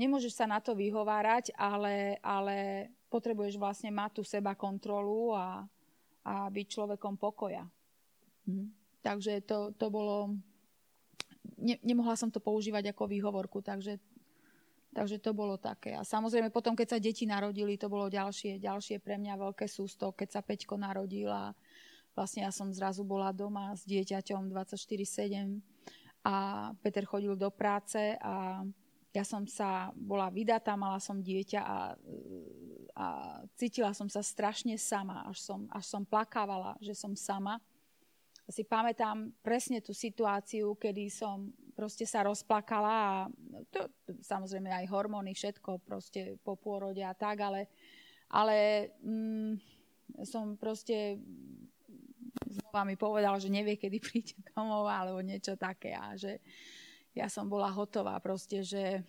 nemôžeš sa na to vyhovárať, ale, ale potrebuješ vlastne mať tú seba kontrolu a, a byť človekom pokoja. Hm. Takže to, to bolo... Ne, nemohla som to používať ako výhovorku, takže, takže to bolo také. A samozrejme potom, keď sa deti narodili, to bolo ďalšie, ďalšie pre mňa veľké sústo, keď sa Peťko narodil a vlastne ja som zrazu bola doma s dieťaťom 24-7 a Peter chodil do práce a ja som sa bola vydatá, mala som dieťa a, a cítila som sa strašne sama, až som, až som plakávala, že som sama. Si pamätám presne tú situáciu, kedy som proste sa rozplakala a to, samozrejme aj hormóny, všetko proste po pôrode a tak, ale, ale mm, som proste znova mi povedal, že nevie, kedy príde domov alebo niečo také a že, ja som bola hotová proste, že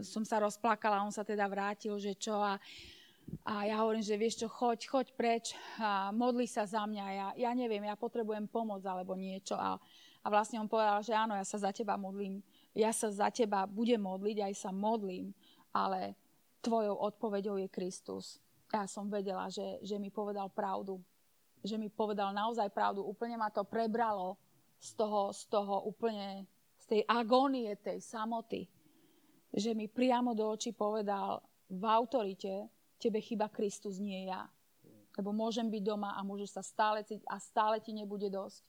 som sa rozplakala, on sa teda vrátil, že čo a, a ja hovorím, že vieš čo, choď, choď preč a modli sa za mňa, ja, ja neviem, ja potrebujem pomoc alebo niečo. A, a vlastne on povedal, že áno, ja sa za teba modlím, ja sa za teba budem modliť, aj sa modlím, ale tvojou odpoveďou je Kristus. Ja som vedela, že, že mi povedal pravdu, že mi povedal naozaj pravdu, úplne ma to prebralo z toho, z toho úplne z tej agónie, tej samoty, že mi priamo do očí povedal v autorite, tebe chyba Kristus, nie ja. Lebo môžem byť doma a môžeš sa stále cítiť a stále ti nebude dosť.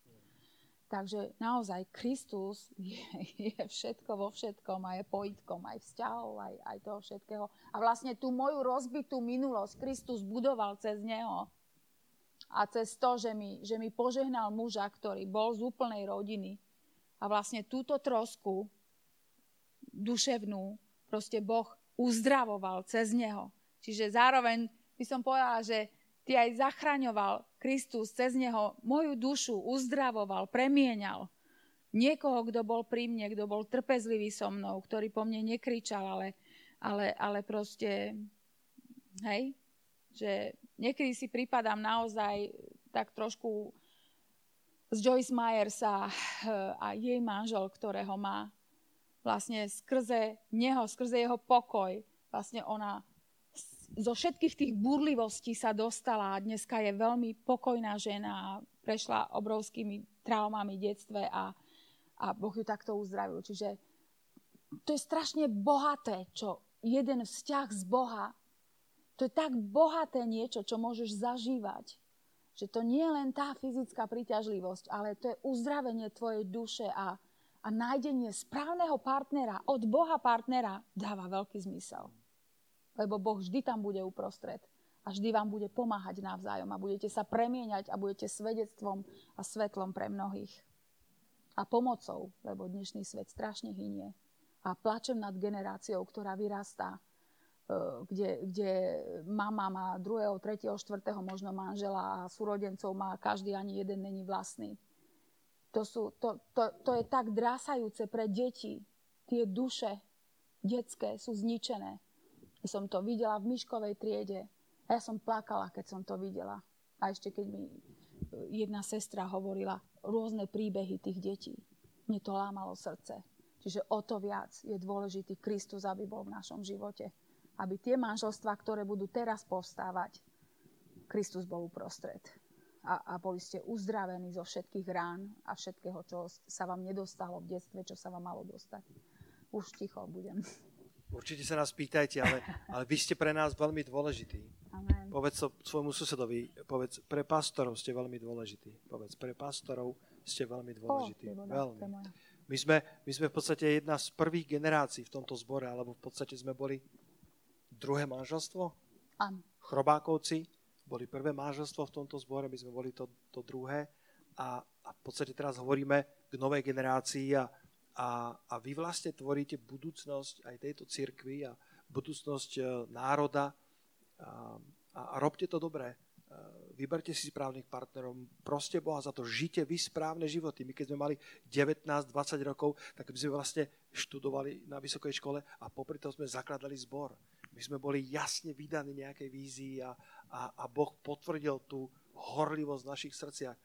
Takže naozaj Kristus je, je všetko vo všetkom a je pojitkom aj vzťahov, aj, aj toho všetkého. A vlastne tú moju rozbitú minulosť Kristus budoval cez neho. A cez to, že mi, že mi požehnal muža, ktorý bol z úplnej rodiny, a vlastne túto trosku duševnú proste Boh uzdravoval cez neho. Čiže zároveň by som povedala, že ty aj zachraňoval Kristus cez neho moju dušu, uzdravoval, premienal niekoho, kto bol pri mne, kto bol trpezlivý so mnou, ktorý po mne nekričal, ale, ale, ale proste, hej, že niekedy si pripadám naozaj tak trošku z Joyce Myers a, a jej manžel, ktorého má vlastne skrze neho, skrze jeho pokoj, vlastne ona zo všetkých tých burlivostí sa dostala a dneska je veľmi pokojná žena a prešla obrovskými traumami v detstve a, a Boh ju takto uzdravil. Čiže to je strašne bohaté, čo jeden vzťah z Boha, to je tak bohaté niečo, čo môžeš zažívať. Že to nie je len tá fyzická príťažlivosť, ale to je uzdravenie tvojej duše a, a nájdenie správneho partnera, od Boha partnera, dáva veľký zmysel. Lebo Boh vždy tam bude uprostred a vždy vám bude pomáhať navzájom a budete sa premieňať a budete svedectvom a svetlom pre mnohých. A pomocou, lebo dnešný svet strašne hynie. A plačem nad generáciou, ktorá vyrastá, e, kde, kde mama má druhého, tretieho, štvrtého možno manžela a súrodencov má každý, ani jeden není vlastný. To, sú, to, to, to je tak drásajúce pre deti. Tie duše detské sú zničené. Som to videla v Myškovej triede, a ja som plakala, keď som to videla. A ešte keď mi e, jedna sestra hovorila rôzne príbehy tých detí. Mne to lámalo srdce. Čiže o to viac je dôležitý Kristus, aby bol v našom živote. Aby tie manželstvá, ktoré budú teraz povstávať, Kristus bol uprostred. A, a boli ste uzdravení zo všetkých rán a všetkého, čo sa vám nedostalo v detstve, čo sa vám malo dostať. Už ticho budem. Určite sa nás pýtajte, ale, ale vy ste pre nás veľmi dôležití. Amen. Povedz to svojmu susedovi, povedz, pre pastorov ste veľmi dôležití. Povedz, pre pastorov ste veľmi dôležití. Oh, veľmi. My sme, my sme v podstate jedna z prvých generácií v tomto zbore, alebo v podstate sme boli druhé manželstvo. Áno. Chrobákovci boli prvé manželstvo v tomto zbore, my sme boli to, to druhé. A, a v podstate teraz hovoríme k novej generácii a, a, a vy vlastne tvoríte budúcnosť aj tejto cirkvi a budúcnosť e, národa, a, a robte to dobre. Vyberte si správnych partnerov, proste Boha za to, žite vy správne životy. My keď sme mali 19-20 rokov, tak my sme vlastne študovali na vysokej škole a popri tom sme zakladali zbor. My sme boli jasne vydaní nejakej vízii a, a, a Boh potvrdil tú horlivosť v našich srdciach.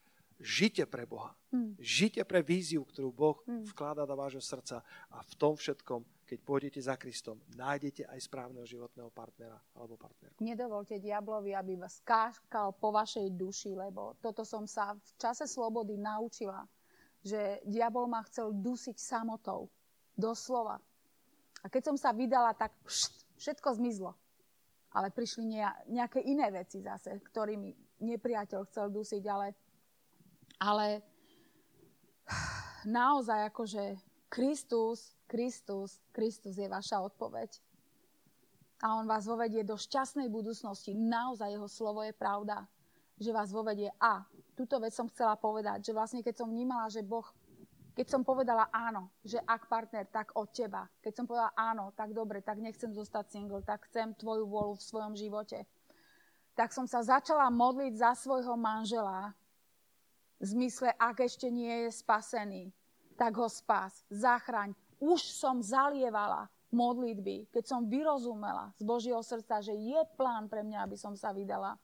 Žite pre Boha. Mm. Žite pre víziu, ktorú Boh mm. vkladá do vášho srdca a v tom všetkom keď pôjdete za Kristom, nájdete aj správneho životného partnera alebo partnerku. Nedovolte diablovi, aby vás skáškal po vašej duši, lebo toto som sa v čase slobody naučila, že diabol ma chcel dusiť samotou. Doslova. A keď som sa vydala, tak všetko zmizlo. Ale prišli nejaké iné veci zase, ktorými nepriateľ chcel dusiť, ale, ale naozaj akože Kristus Kristus, Kristus je vaša odpoveď. A on vás vovedie do šťastnej budúcnosti. Naozaj jeho slovo je pravda, že vás vovedie. A túto vec som chcela povedať, že vlastne keď som vnímala, že Boh, keď som povedala áno, že ak partner, tak od teba. Keď som povedala áno, tak dobre, tak nechcem zostať single, tak chcem tvoju vôľu v svojom živote. Tak som sa začala modliť za svojho manžela v zmysle, ak ešte nie je spasený, tak ho spás, zachraň, už som zalievala modlitby, keď som vyrozumela z Božieho srdca, že je plán pre mňa, aby som sa vydala.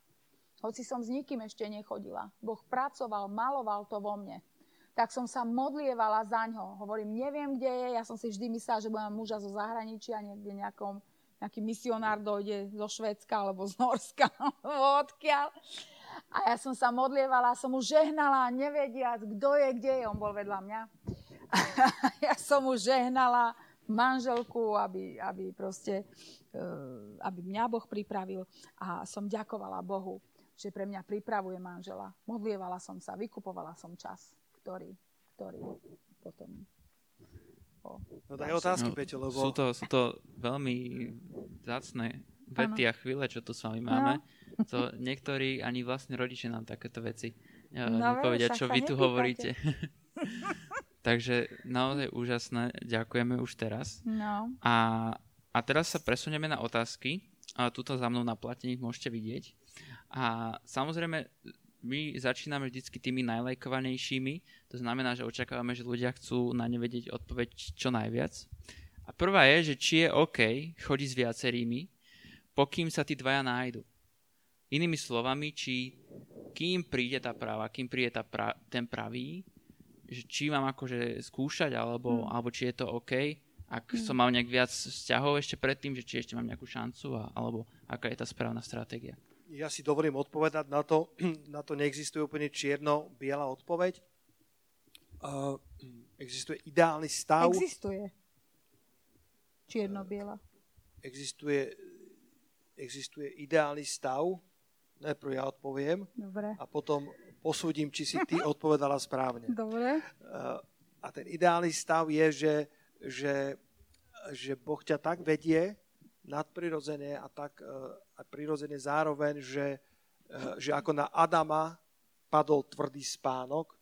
Hoci som s nikým ešte nechodila. Boh pracoval, maloval to vo mne. Tak som sa modlievala za ňo. Hovorím, neviem, kde je. Ja som si vždy myslela, že budem muža zo zahraničia, niekde nejakom, nejaký misionár dojde zo Švedska alebo z Norska, [LAUGHS] odkiaľ. A ja som sa modlievala, som mu žehnala, nevediac, kto je, kde je. On bol vedľa mňa. [LAUGHS] ja som mu žehnala manželku, aby, aby proste, e, aby mňa Boh pripravil a som ďakovala Bohu, že pre mňa pripravuje manžela. Modlievala som sa, vykupovala som čas, ktorý, ktorý potom No daj otázky, no, Peťo, lebo... Sú to, sú to veľmi zácne vety a chvíle, čo tu s vami máme. No. [LAUGHS] To niektorí ani vlastne rodičia nám takéto veci e, no, nepovedia, čo vy tu hovoríte. [LAUGHS] [LAUGHS] Takže naozaj úžasné, ďakujeme už teraz. No. A, a teraz sa presunieme na otázky. A tuto za mnou na platení môžete vidieť. A samozrejme, my začíname vždycky tými najlajkovanejšími, to znamená, že očakávame, že ľudia chcú na ne vedieť odpoveď čo najviac. A prvá je, že či je OK chodiť s viacerými, pokým sa tí dvaja nájdu. Inými slovami, či kým príde tá práva, kým príde tá pra, ten pravý, že či mám akože skúšať, alebo, hmm. alebo či je to OK, ak hmm. som mal nejak viac vzťahov ešte predtým, že či ešte mám nejakú šancu, a, alebo aká je tá správna stratégia. Ja si dovolím odpovedať na to, [CLEARS THROAT] na to neexistuje úplne čierno-biela odpoveď. Uh, existuje ideálny stav. Existuje. Čierno-biela. Existuje, existuje ideálny stav. Najprv ja odpoviem. Dobre. A potom posúdim, či si ty odpovedala správne. Dobre. Uh, a ten ideálny stav je, že, že, že Boh ťa tak vedie nadprirodzené a tak uh, a prirodzene zároveň, že, uh, že ako na Adama padol tvrdý spánok,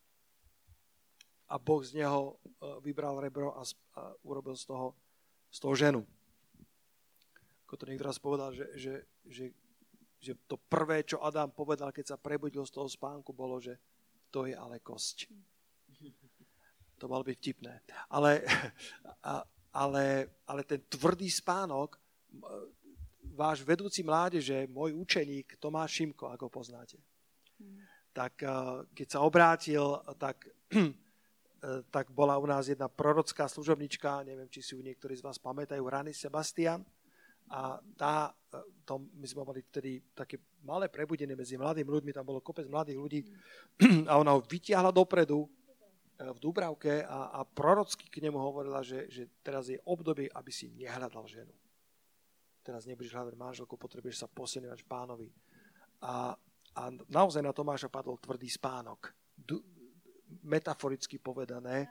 a Boh z neho vybral rebro a urobil z toho z toho ženu. Ako to niekto raz povedal, že, že, že, že to prvé, čo Adam povedal, keď sa prebudil z toho spánku, bolo, že to je ale kosť. To malo byť vtipné. Ale, ale, ale ten tvrdý spánok, váš vedúci mládeže, môj učeník Tomáš Šimko, ako poznáte, tak keď sa obrátil, tak [CLEARS THROAT] tak bola u nás jedna prorocká služobnička, neviem, či si ju niektorí z vás pamätajú, Rany Sebastian. A tá, e, to, my sme mali vtedy také malé prebudenie medzi mladými ľuďmi, tam bolo kopec mladých ľudí [CLEARS THROAT] a ona ho vytiahla dopredu e, v Dubravke a, a prorocky k nemu hovorila, že, že teraz je obdobie, aby si nehľadal ženu. Teraz nebudeš hľadať manželku, potrebuješ sa posilňovať pánovi. A, a naozaj na Tomáša padol tvrdý spánok. Du, metaforicky povedané.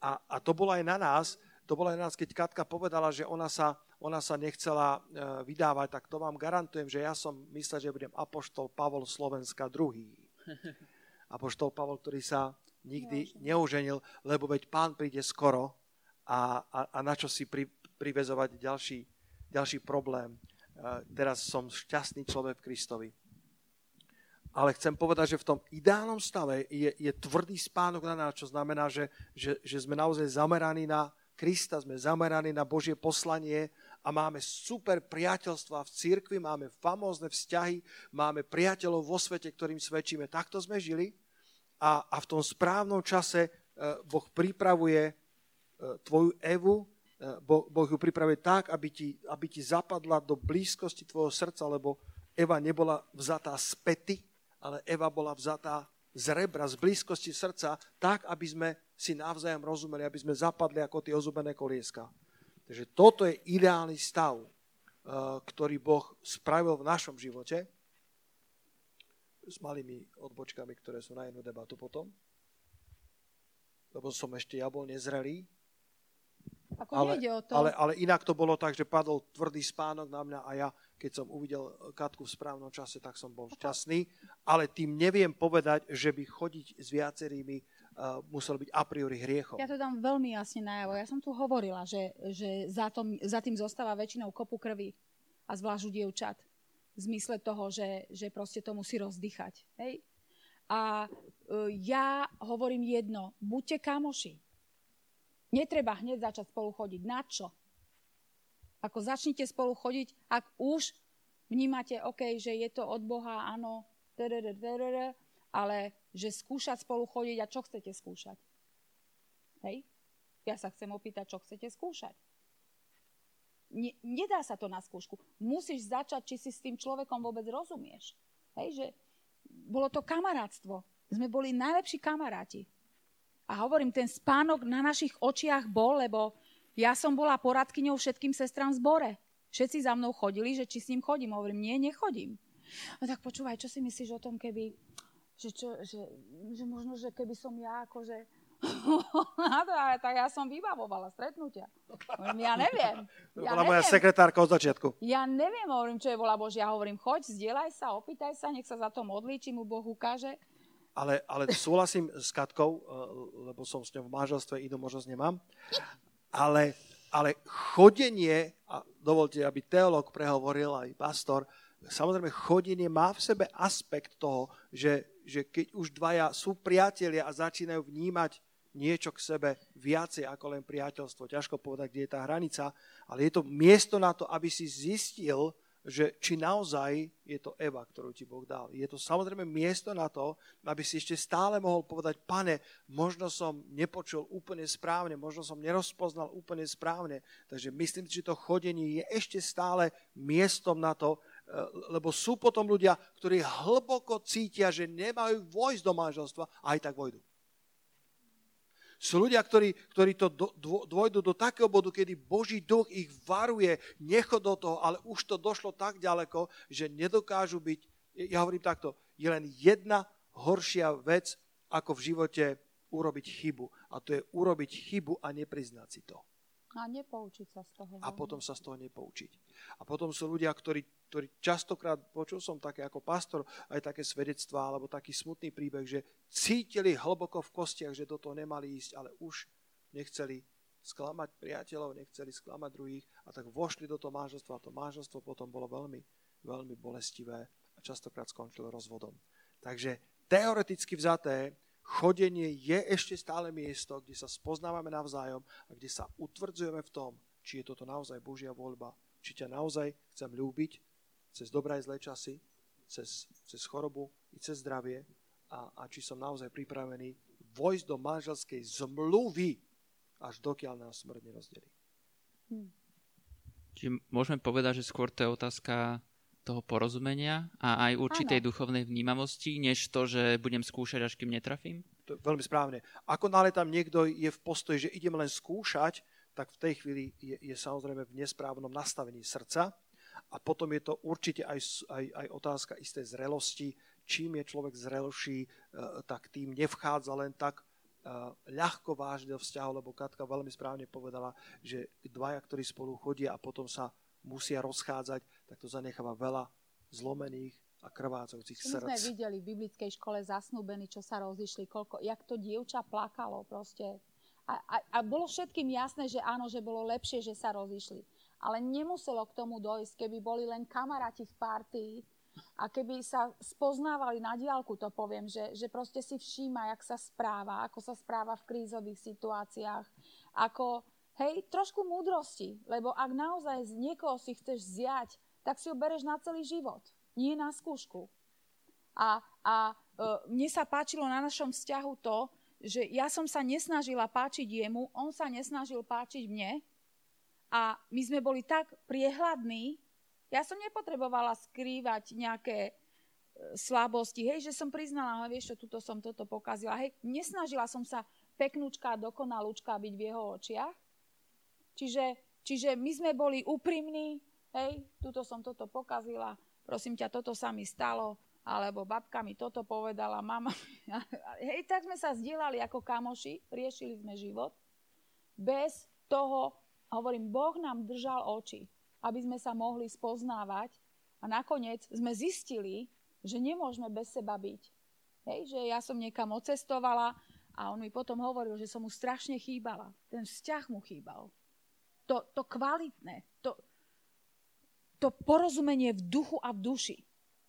A, a to bolo aj na nás, to bolo aj na nás, keď Katka povedala, že ona sa, ona sa nechcela e, vydávať, tak to vám garantujem, že ja som myslel, že budem apoštol Pavol Slovenska druhý. [LAUGHS] Apoštol Pavol, ktorý sa nikdy neuženil, lebo veď pán príde skoro a, a, a na čo si pri, privezovať ďalší, ďalší problém. Uh, teraz som šťastný človek v Kristovi ale chcem povedať, že v tom ideálnom stave je, je tvrdý spánok na nás, čo znamená, že, že, že sme naozaj zameraní na Krista, sme zameraní na Božie poslanie a máme super priateľstva v cirkvi, máme famózne vzťahy, máme priateľov vo svete, ktorým svedčíme. Takto sme žili a, a v tom správnom čase e, Boh pripravuje e, tvoju Evu, e, boh, ju pripravuje tak, aby ti, aby ti zapadla do blízkosti tvojho srdca, lebo Eva nebola vzatá z pety, ale Eva bola vzatá z rebra, z blízkosti srdca, tak, aby sme si navzájom rozumeli, aby sme zapadli ako tie ozubené kolieska. Takže toto je ideálny stav, eh, ktorý Boh spravil v našom živote s malými odbočkami, ktoré sú na jednu debatu potom. Lebo som ešte ja bol nezrelý. Ako ale, o to. Ale, ale inak to bolo tak, že padol tvrdý spánok na mňa a ja keď som uvidel Katku v správnom čase, tak som bol šťastný, ale tým neviem povedať, že by chodiť s viacerými uh, byť a priori hriechom. Ja to dám veľmi jasne najavo. Ja som tu hovorila, že, že za, tom, za tým zostáva väčšinou kopu krvi a zvlášť u dievčat. V zmysle toho, že, že proste to musí rozdychať. Hej? A uh, ja hovorím jedno, buďte kamoši. Netreba hneď začať spolu chodiť. Na čo? Ako začnite spolu chodiť, ak už vnímate, OK, že je to od Boha, áno, ale že skúšať spolu chodiť a čo chcete skúšať? Hej? Ja sa chcem opýtať, čo chcete skúšať. Ne, nedá sa to na skúšku. Musíš začať, či si s tým človekom vôbec rozumieš. Hej, že bolo to kamarátstvo. Sme boli najlepší kamaráti. A hovorím, ten spánok na našich očiach bol, lebo ja som bola poradkyňou všetkým sestram v zbore. Všetci za mnou chodili, že či s ním chodím. Hovorím, nie, nechodím. No tak počúvaj, čo si myslíš o tom, keby, že, čo, že, že možno, že keby som ja akože [LAUGHS] tak ja som vybavovala stretnutia. Hovorím, ja neviem. Ja bola neviem. moja sekretárka od začiatku. Ja neviem, hovorím, čo je vola Božia. Hovorím, choď, zdieľaj sa, opýtaj sa, nech sa za to modlí, či mu Boh ukáže. Ale, ale súhlasím s Katkou, eh, lebo som s ňou v manželstve, inú možnosť nemám ale, ale chodenie, a dovolte, aby teológ prehovoril aj pastor, samozrejme chodenie má v sebe aspekt toho, že, že keď už dvaja sú priatelia a začínajú vnímať niečo k sebe viacej ako len priateľstvo. Ťažko povedať, kde je tá hranica, ale je to miesto na to, aby si zistil, že či naozaj je to Eva, ktorú ti Boh dal. Je to samozrejme miesto na to, aby si ešte stále mohol povedať, pane, možno som nepočul úplne správne, možno som nerozpoznal úplne správne. Takže myslím že to chodenie je ešte stále miestom na to, lebo sú potom ľudia, ktorí hlboko cítia, že nemajú vojsť do manželstva a aj tak vojdu. Sú ľudia, ktorí, ktorí to dvojdu do takého bodu, kedy Boží duch ich varuje, nechod do toho, ale už to došlo tak ďaleko, že nedokážu byť, ja hovorím takto, je len jedna horšia vec, ako v živote urobiť chybu. A to je urobiť chybu a nepriznať si to. A nepoučiť sa z toho. A potom sa z toho nepoučiť. A potom sú ľudia, ktorí, ktorí častokrát, počul som také ako pastor, aj také svedectvá, alebo taký smutný príbeh, že cítili hlboko v kostiach, že do toho nemali ísť, ale už nechceli sklamať priateľov, nechceli sklamať druhých a tak vošli do toho manželstva a to manželstvo potom bolo veľmi, veľmi bolestivé a častokrát skončilo rozvodom. Takže teoreticky vzaté, chodenie je ešte stále miesto, kde sa spoznávame navzájom a kde sa utvrdzujeme v tom, či je toto naozaj Božia voľba, či ťa naozaj chcem ľúbiť cez dobré a zlé časy, cez, cez chorobu i cez zdravie a, a či som naozaj pripravený vojsť do manželskej zmluvy, až dokiaľ nás smrť nerozdelí. Hm. Čiže môžeme povedať, že skôr to je otázka toho porozumenia a aj určitej ano. duchovnej vnímavosti, než to, že budem skúšať, až kým netrafím? To je veľmi správne. Ako nále tam niekto je v postoji, že idem len skúšať, tak v tej chvíli je, je samozrejme v nesprávnom nastavení srdca. A potom je to určite aj, aj, aj otázka istej zrelosti. Čím je človek zrelší, e, tak tým nevchádza len tak e, ľahko vážne vzťahu, lebo Katka veľmi správne povedala, že dvaja, ktorí spolu chodia a potom sa musia rozchádzať, tak to zanecháva veľa zlomených a krvácajúcich srdc. My sme videli v biblickej škole zasnúbení, čo sa rozišli, koľko, jak to dievča plakalo proste. A, a, a bolo všetkým jasné, že áno, že bolo lepšie, že sa rozišli. Ale nemuselo k tomu dojsť, keby boli len kamaráti v partii a keby sa spoznávali na diálku, to poviem, že, že proste si všíma, jak sa správa, ako sa správa v krízových situáciách, ako, Hej, trošku múdrosti, lebo ak naozaj z niekoho si chceš zjať, tak si ho bereš na celý život, nie na skúšku. A, a e, mne sa páčilo na našom vzťahu to, že ja som sa nesnažila páčiť jemu, on sa nesnažil páčiť mne a my sme boli tak priehľadní, ja som nepotrebovala skrývať nejaké e, slabosti, hej, že som priznala, ale vieš čo, tuto som toto pokazila, hej, nesnažila som sa peknúčka, dokonalúčka byť v jeho očiach, Čiže, čiže my sme boli úprimní, hej, tuto som toto pokazila, prosím ťa, toto sa mi stalo, alebo babka mi toto povedala, mama. [LAUGHS] Hej, tak sme sa zdieľali ako kamoši, riešili sme život. Bez toho, hovorím, Boh nám držal oči, aby sme sa mohli spoznávať a nakoniec sme zistili, že nemôžeme bez seba byť. Hej, že ja som niekam ocestovala a on mi potom hovoril, že som mu strašne chýbala. Ten vzťah mu chýbal to, to kvalitné, to, to porozumenie v duchu a v duši.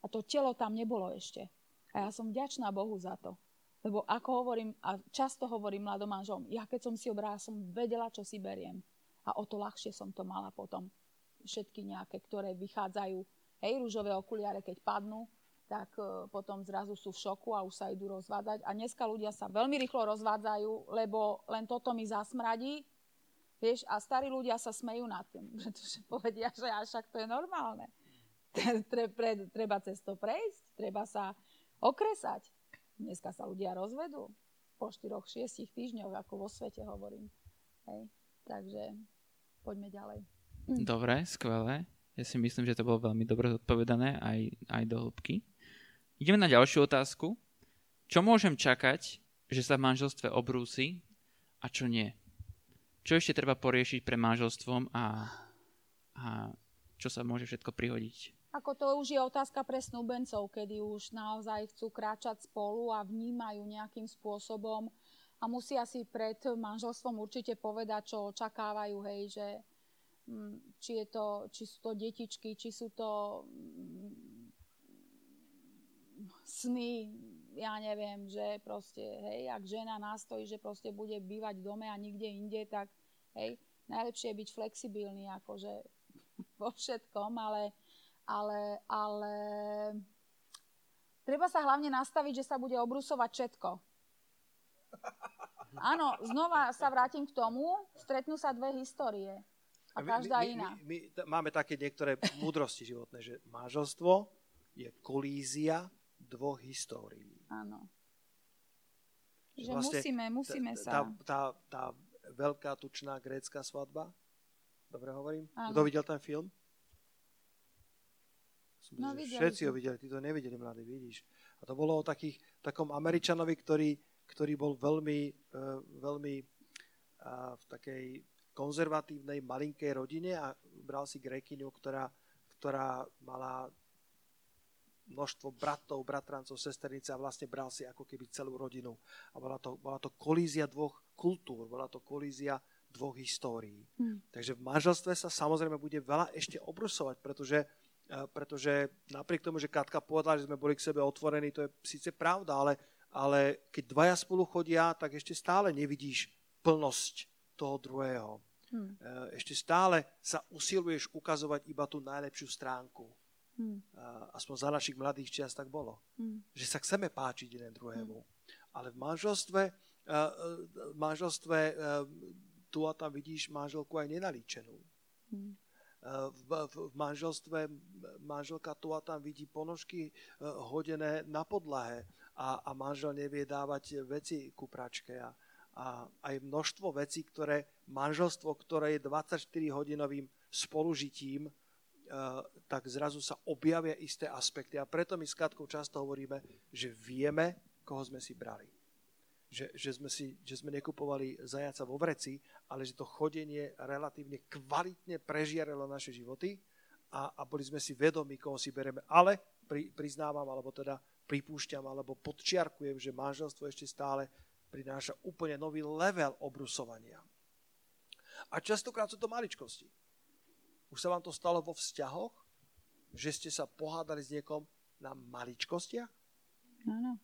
A to telo tam nebolo ešte. A ja som vďačná Bohu za to. Lebo ako hovorím, a často hovorím mladom manžom, ja keď som si obrala, som vedela, čo si beriem. A o to ľahšie som to mala potom. Všetky nejaké, ktoré vychádzajú, hej, rúžové okuliare, keď padnú, tak uh, potom zrazu sú v šoku a už sa idú rozvádzať. A dneska ľudia sa veľmi rýchlo rozvádzajú, lebo len toto mi zasmradí Vieš, a starí ľudia sa smejú nad tým, [LAUGHS] pretože povedia, že až však to je normálne. [LAUGHS] Treba cez to prejsť, treba sa okresať. Dneska sa ľudia rozvedú po 4-6 týždňoch, ako vo svete hovorím. Hej. Takže poďme ďalej. Dobre, skvelé. Ja si myslím, že to bolo veľmi dobre odpovedané aj, aj do hĺbky. Ideme na ďalšiu otázku. Čo môžem čakať, že sa v manželstve obrúsi a čo nie? čo ešte treba poriešiť pre manželstvom a, a čo sa môže všetko prihodiť? Ako to už je otázka pre snúbencov, kedy už naozaj chcú kráčať spolu a vnímajú nejakým spôsobom a musia si pred manželstvom určite povedať, čo očakávajú, hej, že mm, či, je to, či sú to detičky, či sú to mm, sny, ja neviem, že proste, hej, ak žena nastojí, že proste bude bývať v dome a nikde inde, tak hej, najlepšie je byť flexibilný, akože [LAUGHS] vo všetkom, ale, ale, ale treba sa hlavne nastaviť, že sa bude obrusovať všetko. [LAUGHS] Áno, znova sa vrátim k tomu, stretnú sa dve histórie. A každá my, my, iná. My, my, my máme také niektoré múdrosti životné, že manželstvo je kolízia dvoch histórií. Áno. Že vlastne musíme, musíme sa... Tá, tá, tá veľká, tučná grécka svadba, dobre hovorím? Áno. Kto videl ten film? No, že videli všetci ho videli, ty to nevideli, mladí, vidíš. A to bolo o takých, takom Američanovi, ktorý, ktorý bol veľmi, uh, veľmi uh, v takej konzervatívnej malinkej rodine a bral si Grékyňu, ktorá, ktorá mala množstvo bratov, bratrancov, sesternice a vlastne bral si ako keby celú rodinu. A bola to, bola to kolízia dvoch kultúr, bola to kolízia dvoch histórií. Hm. Takže v manželstve sa samozrejme bude veľa ešte obrusovať, pretože, eh, pretože napriek tomu, že Katka povedala, že sme boli k sebe otvorení, to je síce pravda, ale, ale keď dvaja spolu chodia, tak ešte stále nevidíš plnosť toho druhého. Hm. Eh, Ešte stále sa usiluješ ukazovať iba tú najlepšiu stránku. Hm. A Aspoň za našich mladých čias tak bolo. Hm. Že sa chceme páčiť jeden druhému. Ale v manželstve, eh, eh, v manželstve eh, tu a tam vidíš manželku aj nenalíčenú. Hm. V, v, v manželstve manželka tu a tam vidí ponožky eh, hodené na podlahe a, a manžel nevie dávať veci ku pračke a, a aj množstvo vecí, ktoré manželstvo, ktoré je 24-hodinovým spolužitím, eh, tak zrazu sa objavia isté aspekty. A preto my s Katkou často hovoríme, že vieme, koho sme si brali. Že, že, sme si, že sme nekupovali zajaca vo vreci, ale že to chodenie relatívne kvalitne prežiarelo naše životy a, a boli sme si vedomi, koho si bereme. Ale pri, priznávam, alebo teda pripúšťam, alebo podčiarkujem, že manželstvo ešte stále prináša úplne nový level obrusovania. A častokrát sú to maličkosti. Už sa vám to stalo vo vzťahoch, že ste sa pohádali s niekom na maličkostiach? Áno.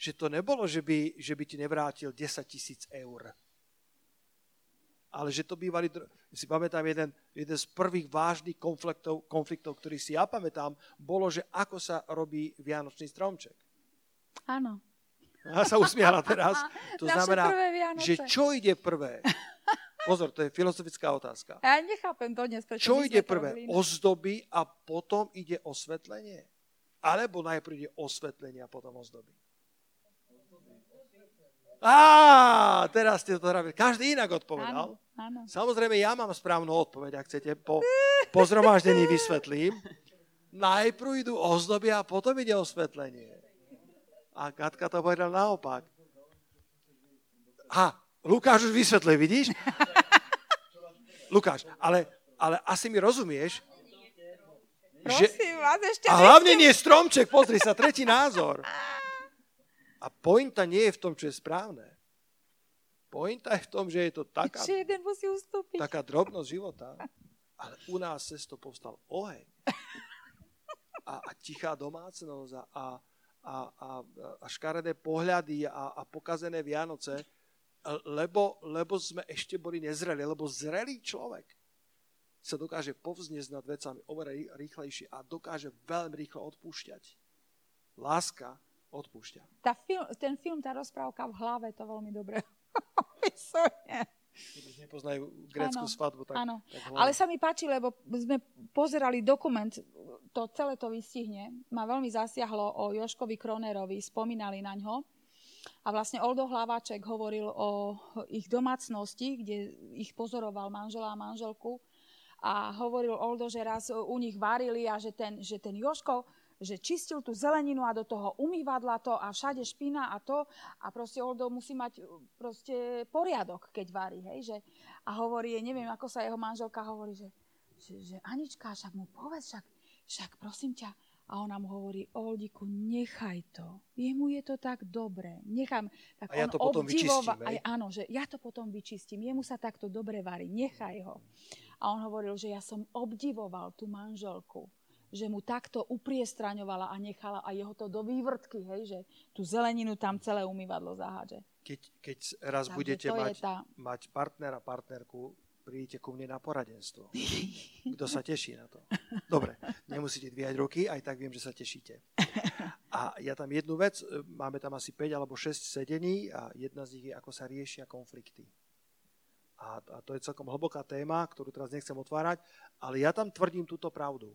Že to nebolo, že by, že by ti nevrátil 10 tisíc eur. Ale že to bývali, si pamätám, jeden, jeden z prvých vážnych konfliktov, konfliktov, ktorý si ja pamätám, bolo, že ako sa robí Vianočný stromček. Áno. A sa usmiala teraz. To Naše znamená, že čo ide prvé? Pozor, to je filozofická otázka. Ja nechápem to dnes, prečo Čo ide prvé? Ozdoby a potom ide osvetlenie? Alebo najprv ide osvetlenie a potom ozdoby? Á, teraz ste to robili. Každý inak odpovedal. Áno, áno. Samozrejme, ja mám správnu odpoveď, ak chcete. Po, po zhromaždení vysvetlím. Najprv idú ozdoby a potom ide osvetlenie. A Katka to povedal naopak. A, Lukáš už vysvetlil, vidíš? [LAUGHS] Lukáš, ale, ale asi mi rozumieš, že, Prosím vás, ešte a hlavne nie stromček, pozri sa, tretí názor. [LAUGHS] A pointa nie je v tom, čo je správne. Pointa je v tom, že je to taká, taká drobnosť života, ale u nás cez to povstal oheň. A, a tichá domácnosť a, a, a, a, škaredé pohľady a, a pokazené Vianoce, lebo, lebo sme ešte boli nezreli, lebo zrelý človek sa dokáže povzniesť nad vecami oveľa rý- rýchlejšie a dokáže veľmi rýchlo odpúšťať. Láska odpúšťa. Tá film, ten film, tá rozprávka v hlave, to veľmi dobre [LAUGHS] opisuje. Keď nepoznajú grécku Áno, svadbu, tak, áno. tak. Ale sa mi páči, lebo sme pozerali dokument, to celé to vystihne. Ma veľmi zasiahlo o Joškovi Kronerovi, spomínali na ňo. A vlastne Oldo Hlaváček hovoril o ich domácnosti, kde ich pozoroval manžela a manželku. A hovoril Oldo, že raz u nich varili a že ten, že ten Joško že čistil tú zeleninu a do toho umývadla to a všade špina a to a proste Oldo musí mať uh, proste poriadok, keď varí, hej, že a hovorí, neviem, ako sa jeho manželka hovorí, že, že, že Anička, však mu povedz, však, však prosím ťa, a ona mu hovorí, Oldiku, nechaj to. Jemu je to tak dobre. Nechám. Tak A ja on to potom obdivova- vyčistím, aj, áno, že ja to potom vyčistím. Jemu sa takto dobre varí. Nechaj ho. A on hovoril, že ja som obdivoval tú manželku, že mu takto upriestraňovala a nechala a jeho to do vývrtky, hej, že tú zeleninu tam celé umývadlo zahádže. Keď, keď raz Takže budete mať, tá... mať partnera, partnerku, prídete ku mne na poradenstvo. [LAUGHS] Kto sa teší na to? Dobre, nemusíte dvíjať ruky, aj tak viem, že sa tešíte. [LAUGHS] A ja tam jednu vec, e, máme tam asi 5 alebo 6 sedení a jedna z nich je, ako sa riešia konflikty. A, a to je celkom hlboká téma, ktorú teraz nechcem otvárať, ale ja tam tvrdím túto pravdu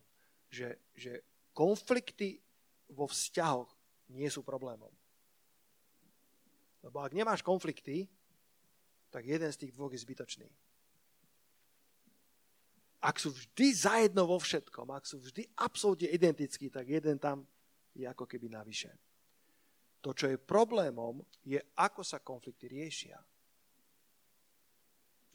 že, že konflikty vo vzťahoch nie sú problémom. Lebo ak nemáš konflikty, tak jeden z tých dvoch je zbytočný. Ak sú vždy zajedno vo všetkom, ak sú vždy absolútne identickí, tak jeden tam je ako keby navyše. To, čo je problémom, je, ako sa konflikty riešia.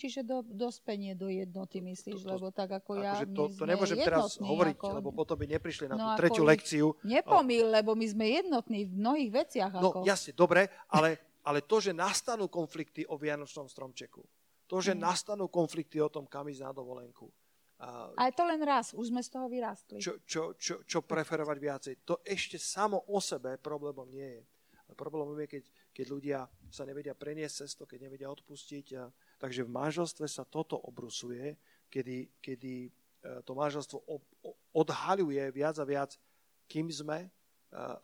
Čiže do, dospenie do jednoty, myslíš? To, to, lebo tak ako ja, akože to, to nemôžem teraz hovoriť, ako... lebo potom by neprišli na no tú tretiu lekciu. Nepomíl, lebo my sme jednotní v mnohých veciach. No ako... jasne, dobre, ale, ale to, že nastanú konflikty o Vianočnom stromčeku, to, že hmm. nastanú konflikty o tom, kam ísť na dovolenku. A, Ale to len raz, už sme z toho vyrástli. Čo, čo, čo, čo preferovať viacej. To ešte samo o sebe problémom nie je. Problémom je, keď, keď ľudia sa nevedia preniesť cez to, keď nevedia odpustiť. A, Takže v manželstve sa toto obrusuje, kedy, kedy e, to manželstvo odhaľuje viac a viac, kým sme, e,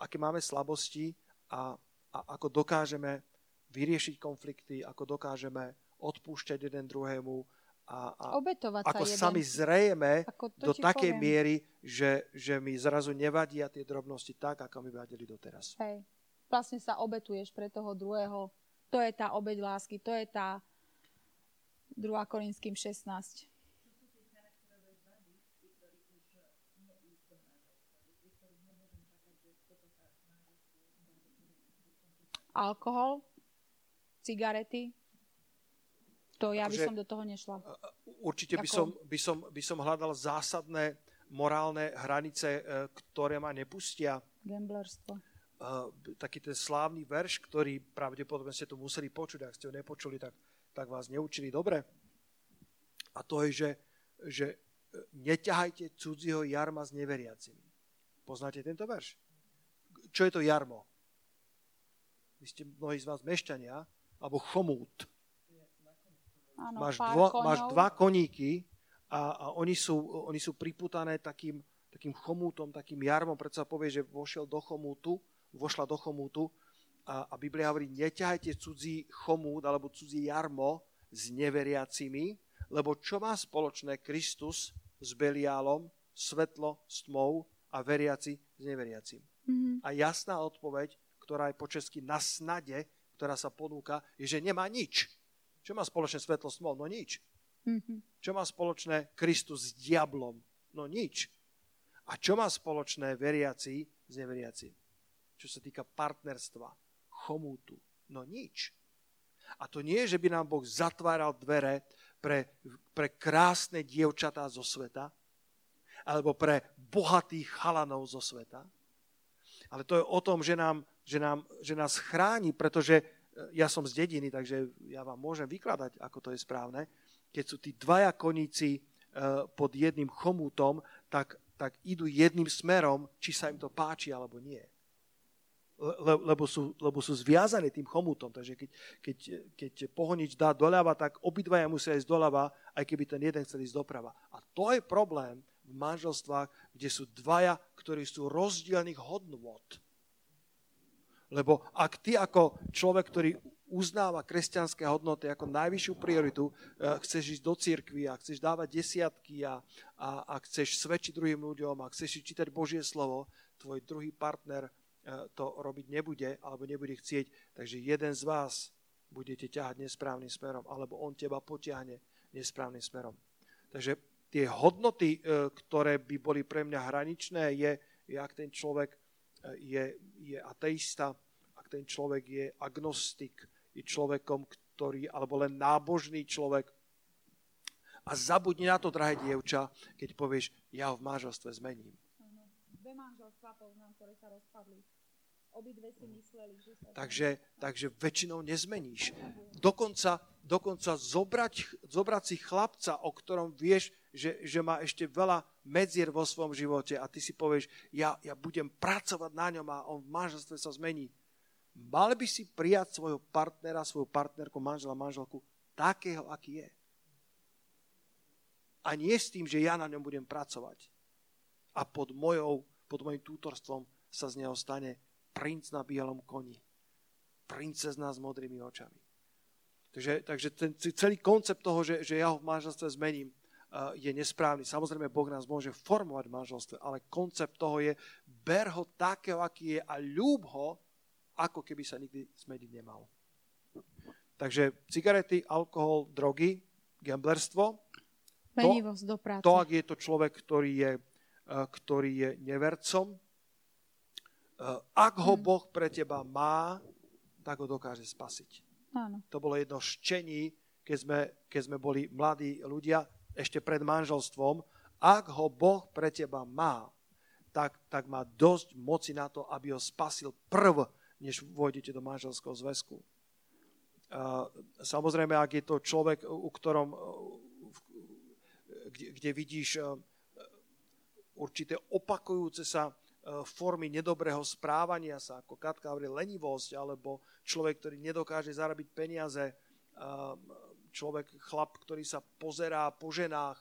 aké máme slabosti a, a ako dokážeme vyriešiť konflikty, ako dokážeme odpúšťať jeden druhému a, a ako sa sami zrejeme do takej poviem. miery, že, že mi zrazu nevadia tie drobnosti tak, ako mi vadili doteraz. Hej. Vlastne sa obetuješ pre toho druhého. To je tá obeď lásky, to je tá 2 Korinským 16. Alkohol, cigarety, to ja by som do toho nešla. Určite by som, by, som, by som hľadal zásadné morálne hranice, e, ktoré ma nepustia. Gamblerstvo. Uh, taký ten slávny verš, ktorý pravdepodobne ste to museli počuť, ak ste ho nepočuli, tak tak vás neučili dobre. A to je, že, že e, neťahajte cudzieho jarma s neveriacimi. Poznáte tento verš? Čo je to jarmo? Vy ste mnohí z vás mešťania, alebo chomút. Áno, máš, dvo, máš dva koníky a, a oni, sú, oni sú priputané takým, takým chomútom, takým jarmom. Preto sa povie, že vošiel do chomútu, vošla do chomútu a, a Biblia hovorí, neťahajte cudzí chomút alebo cudzí jarmo s neveriacimi, lebo čo má spoločné Kristus s Beliálom, svetlo s tmou a veriaci s neveriacim. Mm-hmm. A jasná odpoveď, ktorá je po česky na snade, ktorá sa ponúka, je, že nemá nič. Čo má spoločné svetlo s tmou? No nič. Mm-hmm. Čo má spoločné Kristus s diablom? No nič. A čo má spoločné veriaci s neveriacim? Čo sa týka partnerstva, chomútu. No nič. A to nie je, že by nám Boh zatváral dvere pre, pre krásne dievčatá zo sveta, alebo pre bohatých chalanov zo sveta, ale to je o tom, že, nám, že, nám, že nás chráni, pretože e, ja som z dediny, takže ja vám môžem vykladať, ako to je správne. Keď sú tí dvaja koníci e, pod jedným chomútom, tak, tak idú jedným smerom, či sa im to páči alebo nie le, lebo, sú, lebo sú zviazaní tým chomútom. Takže keď, keď, keď pohonič dá doľava, tak obidvaja musia ísť doľava, aj keby ten jeden chcel ísť doprava. A to je problém v manželstvách, kde sú dvaja, ktorí sú rozdielných hodnôt. Lebo ak ty ako človek, ktorý uznáva kresťanské hodnoty ako najvyššiu prioritu, eh, chceš ísť do cirkvi a chceš dávať desiatky a, a, a chceš svedčiť druhým ľuďom a chceš čítať Božie slovo, tvoj druhý partner to robiť nebude alebo nebude chcieť, takže jeden z vás budete ťahať nesprávnym smerom alebo on teba potiahne nesprávnym smerom. Takže tie hodnoty, e, ktoré by boli pre mňa hraničné, je, je ak ten človek e, je, je ateista, ak ten človek je agnostik, je človekom, ktorý, alebo len nábožný človek. A zabudni na to, drahé dievča, keď povieš, ja ho v manželstve zmením. Dve manželstva poznám, ktoré sa rozpadli obidve si mysleli, že sa... Takže, takže väčšinou nezmeníš. Dokonca, dokonca zobrať, zobrať si chlapca, o ktorom vieš, že, že má ešte veľa medzier vo svojom živote a ty si povieš, ja, ja budem pracovať na ňom a on v manželstve sa zmení. Mal by si prijať svojho partnera, svoju partnerku, manžela, manželku takého, aký je. A nie s tým, že ja na ňom budem pracovať. A pod, mojou, pod mojim tútorstvom sa z neho stane princ na bielom koni. Princezna s modrými očami. Takže, takže ten celý koncept toho, že, že ja ho v manželstve zmením, je nesprávny. Samozrejme, Boh nás môže formovať v manželstve, ale koncept toho je, ber ho takého, aký je a ľúb ho, ako keby sa nikdy zmeniť nemal. Takže cigarety, alkohol, drogy, gamblerstvo. Menivosť do práce. To, ak je to človek, ktorý je, ktorý je nevercom, ak ho hmm. Boh pre teba má, tak ho dokáže spasiť. Áno. To bolo jedno ščení, keď sme, keď sme boli mladí ľudia, ešte pred manželstvom. Ak ho Boh pre teba má, tak, tak má dosť moci na to, aby ho spasil prv, než vôjdete do manželského zväzku. Samozrejme, ak je to človek, u ktorom, kde, kde vidíš určité opakujúce sa formy nedobrého správania sa, ako Katka hovorí, lenivosť, alebo človek, ktorý nedokáže zarobiť peniaze, človek, chlap, ktorý sa pozerá po ženách,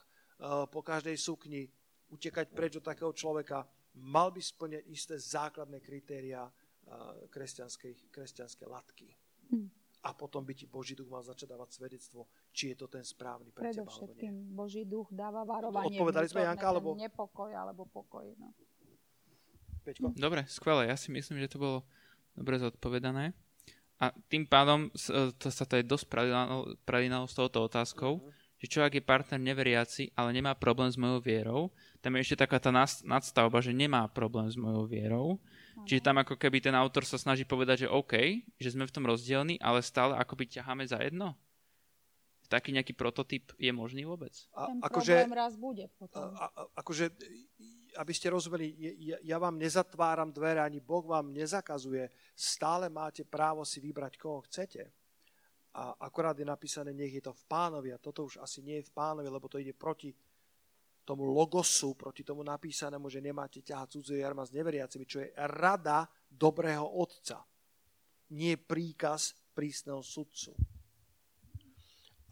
po každej sukni, utekať preč od takého človeka, mal by splňať isté základné kritéria kresťanskej, kresťanskej latky. Hm. A potom by ti Boží duch mal začať dávať svedectvo, či je to ten správny pre teba, nie. Boží duch dáva varovanie. Odpovedali sme, Janka, alebo... Nepokoj alebo pokoj. No. Peťko? Dobre, skvelé. Ja si myslím, že to bolo dobre zodpovedané. A tým pádom e, to sa to je dosť pravidlalo s touto otázkou, uh-huh. že čo ak je partner neveriaci, ale nemá problém s mojou vierou, tam je ešte taká tá nadstavba, že nemá problém s mojou vierou. Čiže tam ako keby ten autor sa snaží povedať, že OK, že sme v tom rozdielni, ale stále akoby ťaháme za jedno. Taký nejaký prototyp je možný vôbec? A, ten akože, problém raz bude potom. A, a, akože aby ste rozumeli, ja, vám nezatváram dvere, ani Boh vám nezakazuje. Stále máte právo si vybrať, koho chcete. A akorát je napísané, nech je to v pánovi. A toto už asi nie je v pánovi, lebo to ide proti tomu logosu, proti tomu napísanému, že nemáte ťahať cudzie jarma s neveriacimi, čo je rada dobrého otca. Nie príkaz prísneho sudcu.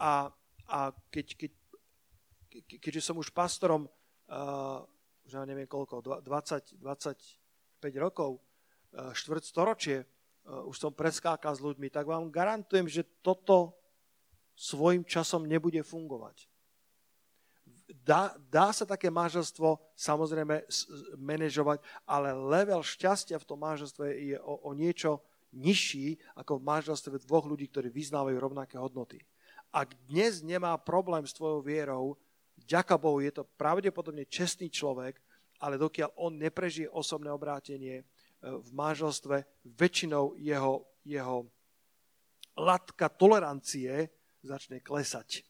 A, a keď, keď, keďže som už pastorom uh, už neviem koľko, 20, 25 rokov, e, štvrť storočie, e, už som preskákal s ľuďmi, tak vám garantujem, že toto svojim časom nebude fungovať. Dá, dá sa také manželstvo samozrejme manažovať, ale level šťastia v tom manželstve je o, o niečo nižší ako v manželstve dvoch ľudí, ktorí vyznávajú rovnaké hodnoty. Ak dnes nemá problém s tvojou vierou, Ďaká Bohu, je to pravdepodobne čestný človek, ale dokiaľ on neprežije osobné obrátenie e, v manželstve, väčšinou jeho, jeho latka tolerancie začne klesať.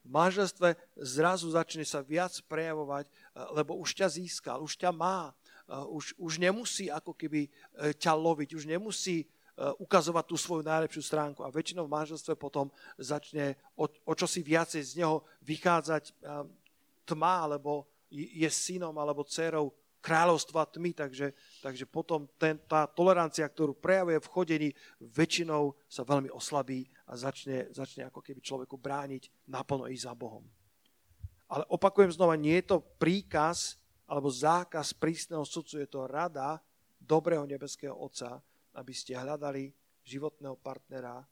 V manželstve zrazu začne sa viac prejavovať, e, lebo už ťa získal, už ťa má, e, už, už nemusí ako keby ťa loviť, už nemusí ukazovať tú svoju najlepšiu stránku. A väčšinou v manželstve potom začne o, o čosi viacej z neho vychádzať tma, alebo je synom alebo dcerou kráľovstva tmy, takže, takže potom ten, tá tolerancia, ktorú prejavuje v chodení, väčšinou sa veľmi oslabí a začne, začne ako keby človeku brániť naplno ísť za Bohom. Ale opakujem znova, nie je to príkaz alebo zákaz prísneho sudcu, je to rada dobrého nebeského Otca, aby ste hľadali životného partnera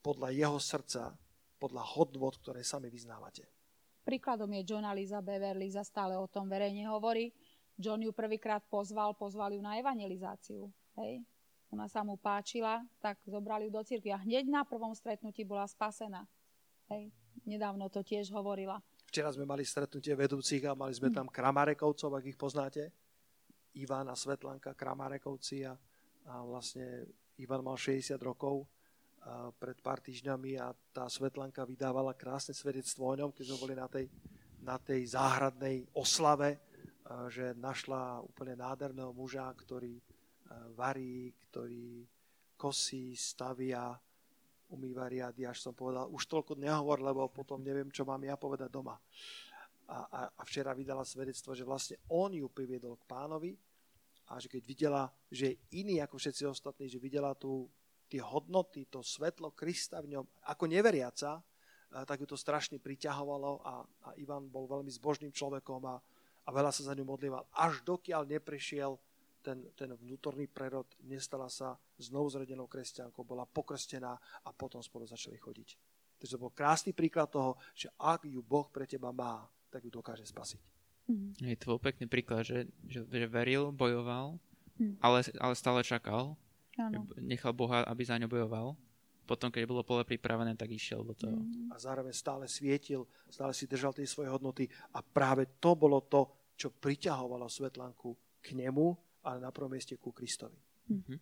podľa jeho srdca, podľa hodnot, ktoré sami vyznávate. Príkladom je John Liza Beverly, za stále o tom verejne hovorí. John ju prvýkrát pozval, pozval ju na evangelizáciu. Hej. Ona sa mu páčila, tak zobrali ju do cirkvi a hneď na prvom stretnutí bola spasená. Hej. Nedávno to tiež hovorila. Včera sme mali stretnutie vedúcich a mali sme hm. tam Kramarekovcov, ak ich poznáte. Ivana Svetlanka Kramarekovci a a vlastne Ivan mal 60 rokov a pred pár týždňami a tá Svetlanka vydávala krásne svedectvo o ňom, keď sme boli na tej, na tej záhradnej oslave, že našla úplne nádherného muža, ktorý varí, ktorý kosí, stavia, umýva riady, až som povedal, už toľko nehovor, lebo potom neviem, čo mám ja povedať doma. a, a, a včera vydala svedectvo, že vlastne on ju priviedol k pánovi a že keď videla, že je iný ako všetci ostatní, že videla tu tie hodnoty, to svetlo Krista v ňom, ako neveriaca, tak ju to strašne priťahovalo a, a Ivan bol veľmi zbožným človekom a, a veľa sa za ňu modlíval. Až dokiaľ neprešiel ten, ten vnútorný prerod, nestala sa znovu zrodenou kresťankou, bola pokrstená a potom spolu začali chodiť. Takže to bol krásny príklad toho, že ak ju Boh pre teba má, tak ju dokáže spasiť. Mm. Je to bol pekný príklad, že, že, že veril, bojoval, mm. ale, ale stále čakal. Ano. Nechal Boha, aby za ňo bojoval. Potom, keď bolo pole pripravené, tak išiel do toho. Mm. A zároveň stále svietil, stále si držal tie svoje hodnoty a práve to bolo to, čo priťahovalo Svetlanku k nemu, ale na prvom mieste ku Kristovi. Mm-hmm.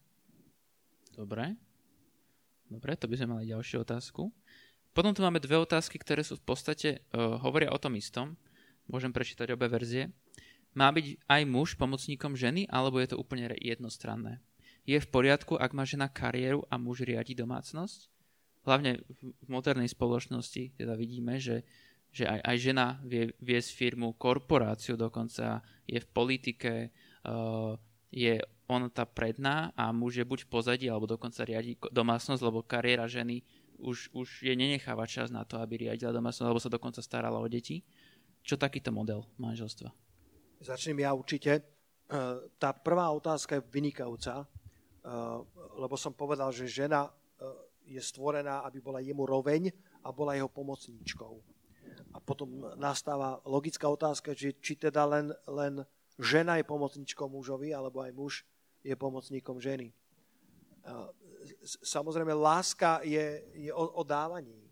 Dobre. Dobre, to by sme mali ďalšiu otázku. Potom tu máme dve otázky, ktoré sú v podstate, uh, hovoria o tom istom. Môžem prečítať obe verzie. Má byť aj muž pomocníkom ženy, alebo je to úplne jednostranné? Je v poriadku, ak má žena kariéru a muž riadi domácnosť? Hlavne v modernej spoločnosti teda vidíme, že, že aj, aj žena vie viesť firmu, korporáciu dokonca, je v politike, uh, je on tá predná a muž je buď v pozadí, alebo dokonca riadi domácnosť, lebo kariéra ženy už, už je nenecháva čas na to, aby riadila domácnosť, alebo sa dokonca starala o deti. Čo takýto model manželstva? Začnem ja určite. E, tá prvá otázka je vynikajúca, lebo som povedal, že žena e, je stvorená, aby bola jemu roveň a bola jeho pomocníčkou. A potom nastáva logická otázka, že či teda len, len žena je pomocníčkou mužovi, alebo aj muž je pomocníkom ženy samozrejme, láska je, je o, o dávaní.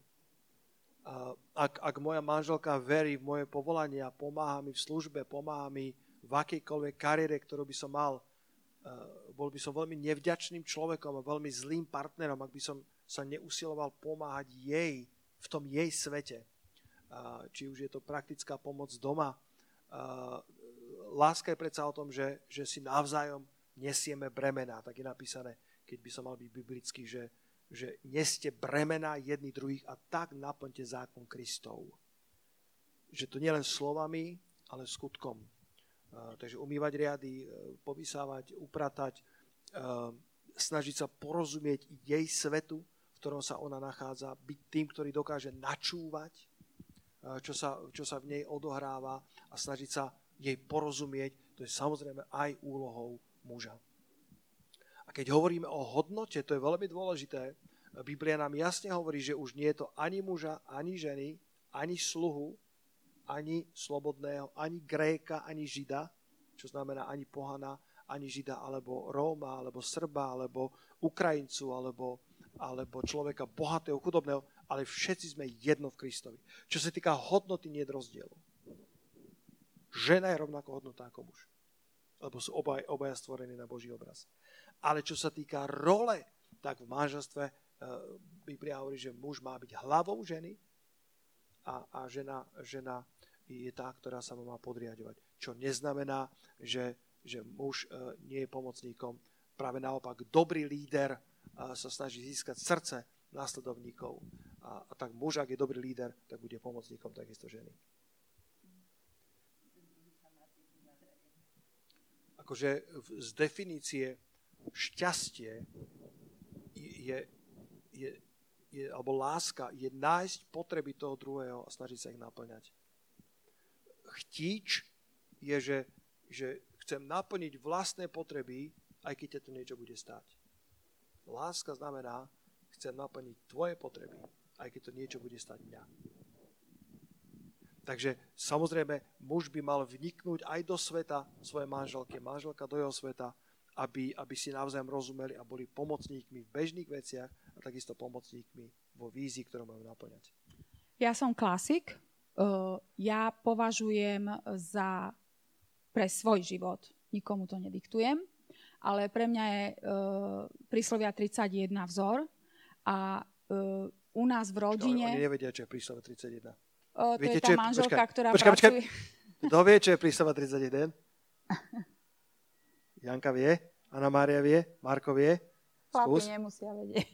Ak, ak moja manželka verí v moje povolanie a pomáha mi v službe, pomáha mi v akejkoľvek kariére, ktorú by som mal, bol by som veľmi nevďačným človekom a veľmi zlým partnerom, ak by som sa neusiloval pomáhať jej v tom jej svete. Či už je to praktická pomoc doma. Láska je predsa o tom, že, že si navzájom nesieme bremená, tak je napísané keď by som mal byť biblický, že, že neste bremena jedných druhých a tak naplňte zákon Kristov. Že to nie len slovami, ale skutkom. Takže umývať riady, uh, povysávať, upratať, uh, snažiť sa porozumieť jej svetu, v ktorom sa ona nachádza, byť tým, ktorý dokáže načúvať, čo sa, čo sa v nej odohráva a snažiť sa jej porozumieť, to je samozrejme aj úlohou muža. A keď hovoríme o hodnote, to je veľmi dôležité. Biblia nám jasne hovorí, že už nie je to ani muža, ani ženy, ani sluhu, ani slobodného, ani Gréka, ani Žida, čo znamená ani pohana, ani Žida, alebo Róma, alebo Srba, alebo Ukrajincu, alebo, alebo človeka bohatého, chudobného, ale všetci sme jedno v Kristovi. Čo sa týka hodnoty, nie je rozdielu. Žena je rovnako hodnotá ako muž. Lebo sú obaj, obaja stvorení na Boží obraz. Ale čo sa týka role, tak v manželstve uh, Biblia hovorí, že muž má byť hlavou ženy a, a žena, žena je tá, ktorá sa má podriadovať. Čo neznamená, že, že muž uh, nie je pomocníkom. Práve naopak, dobrý líder uh, sa snaží získať srdce následovníkov. A, a tak muž, ak je dobrý líder, tak bude pomocníkom takisto ženy. Akože z definície šťastie je, je, je, alebo láska je nájsť potreby toho druhého a snažiť sa ich naplňať. Chtíč je, že, že chcem naplniť vlastné potreby, aj keď to niečo bude stáť. Láska znamená, chcem naplniť tvoje potreby, aj keď to niečo bude stať mňa. Takže samozrejme, muž by mal vniknúť aj do sveta svojej manželky, manželka do jeho sveta, aby, aby si navzájom rozumeli a boli pomocníkmi v bežných veciach a takisto pomocníkmi vo vízii, ktorú majú naplňať. Ja som klasik. Ja považujem za pre svoj život, nikomu to nediktujem, ale pre mňa je príslovia 31 vzor a u nás v rodine... Oni nevedia, čo je príslovia 31. Uh, to Viete, je tá manželka, počkaj, ktorá počkaj, pracuje... Počkaj. [LAUGHS] Kto vie, čo je príslova 31? [LAUGHS] Janka vie? Anna Mária vie? Marko vie? Chlapi nemusia vedieť.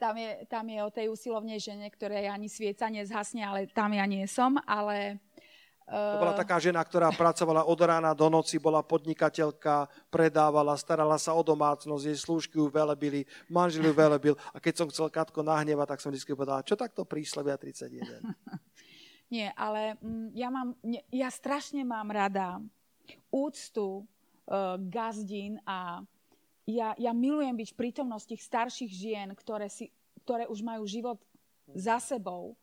Tam je, tam je o tej usilovnej žene, ktorej ani svieca nezhasne, ale tam ja nie som. Ale To bola taká žena, ktorá pracovala od rána do noci, bola podnikateľka, predávala, starala sa o domácnosť, jej slúžky ju velebili, manžel ju velebil. A keď som chcel Katko nahnevať, tak som vždy povedal, čo takto príslovia 31? [LAUGHS] Nie, ale mm, ja, mám, ja strašne mám rada úctu uh, gazdín a ja, ja milujem byť v prítomnosti starších žien, ktoré, si, ktoré už majú život za sebou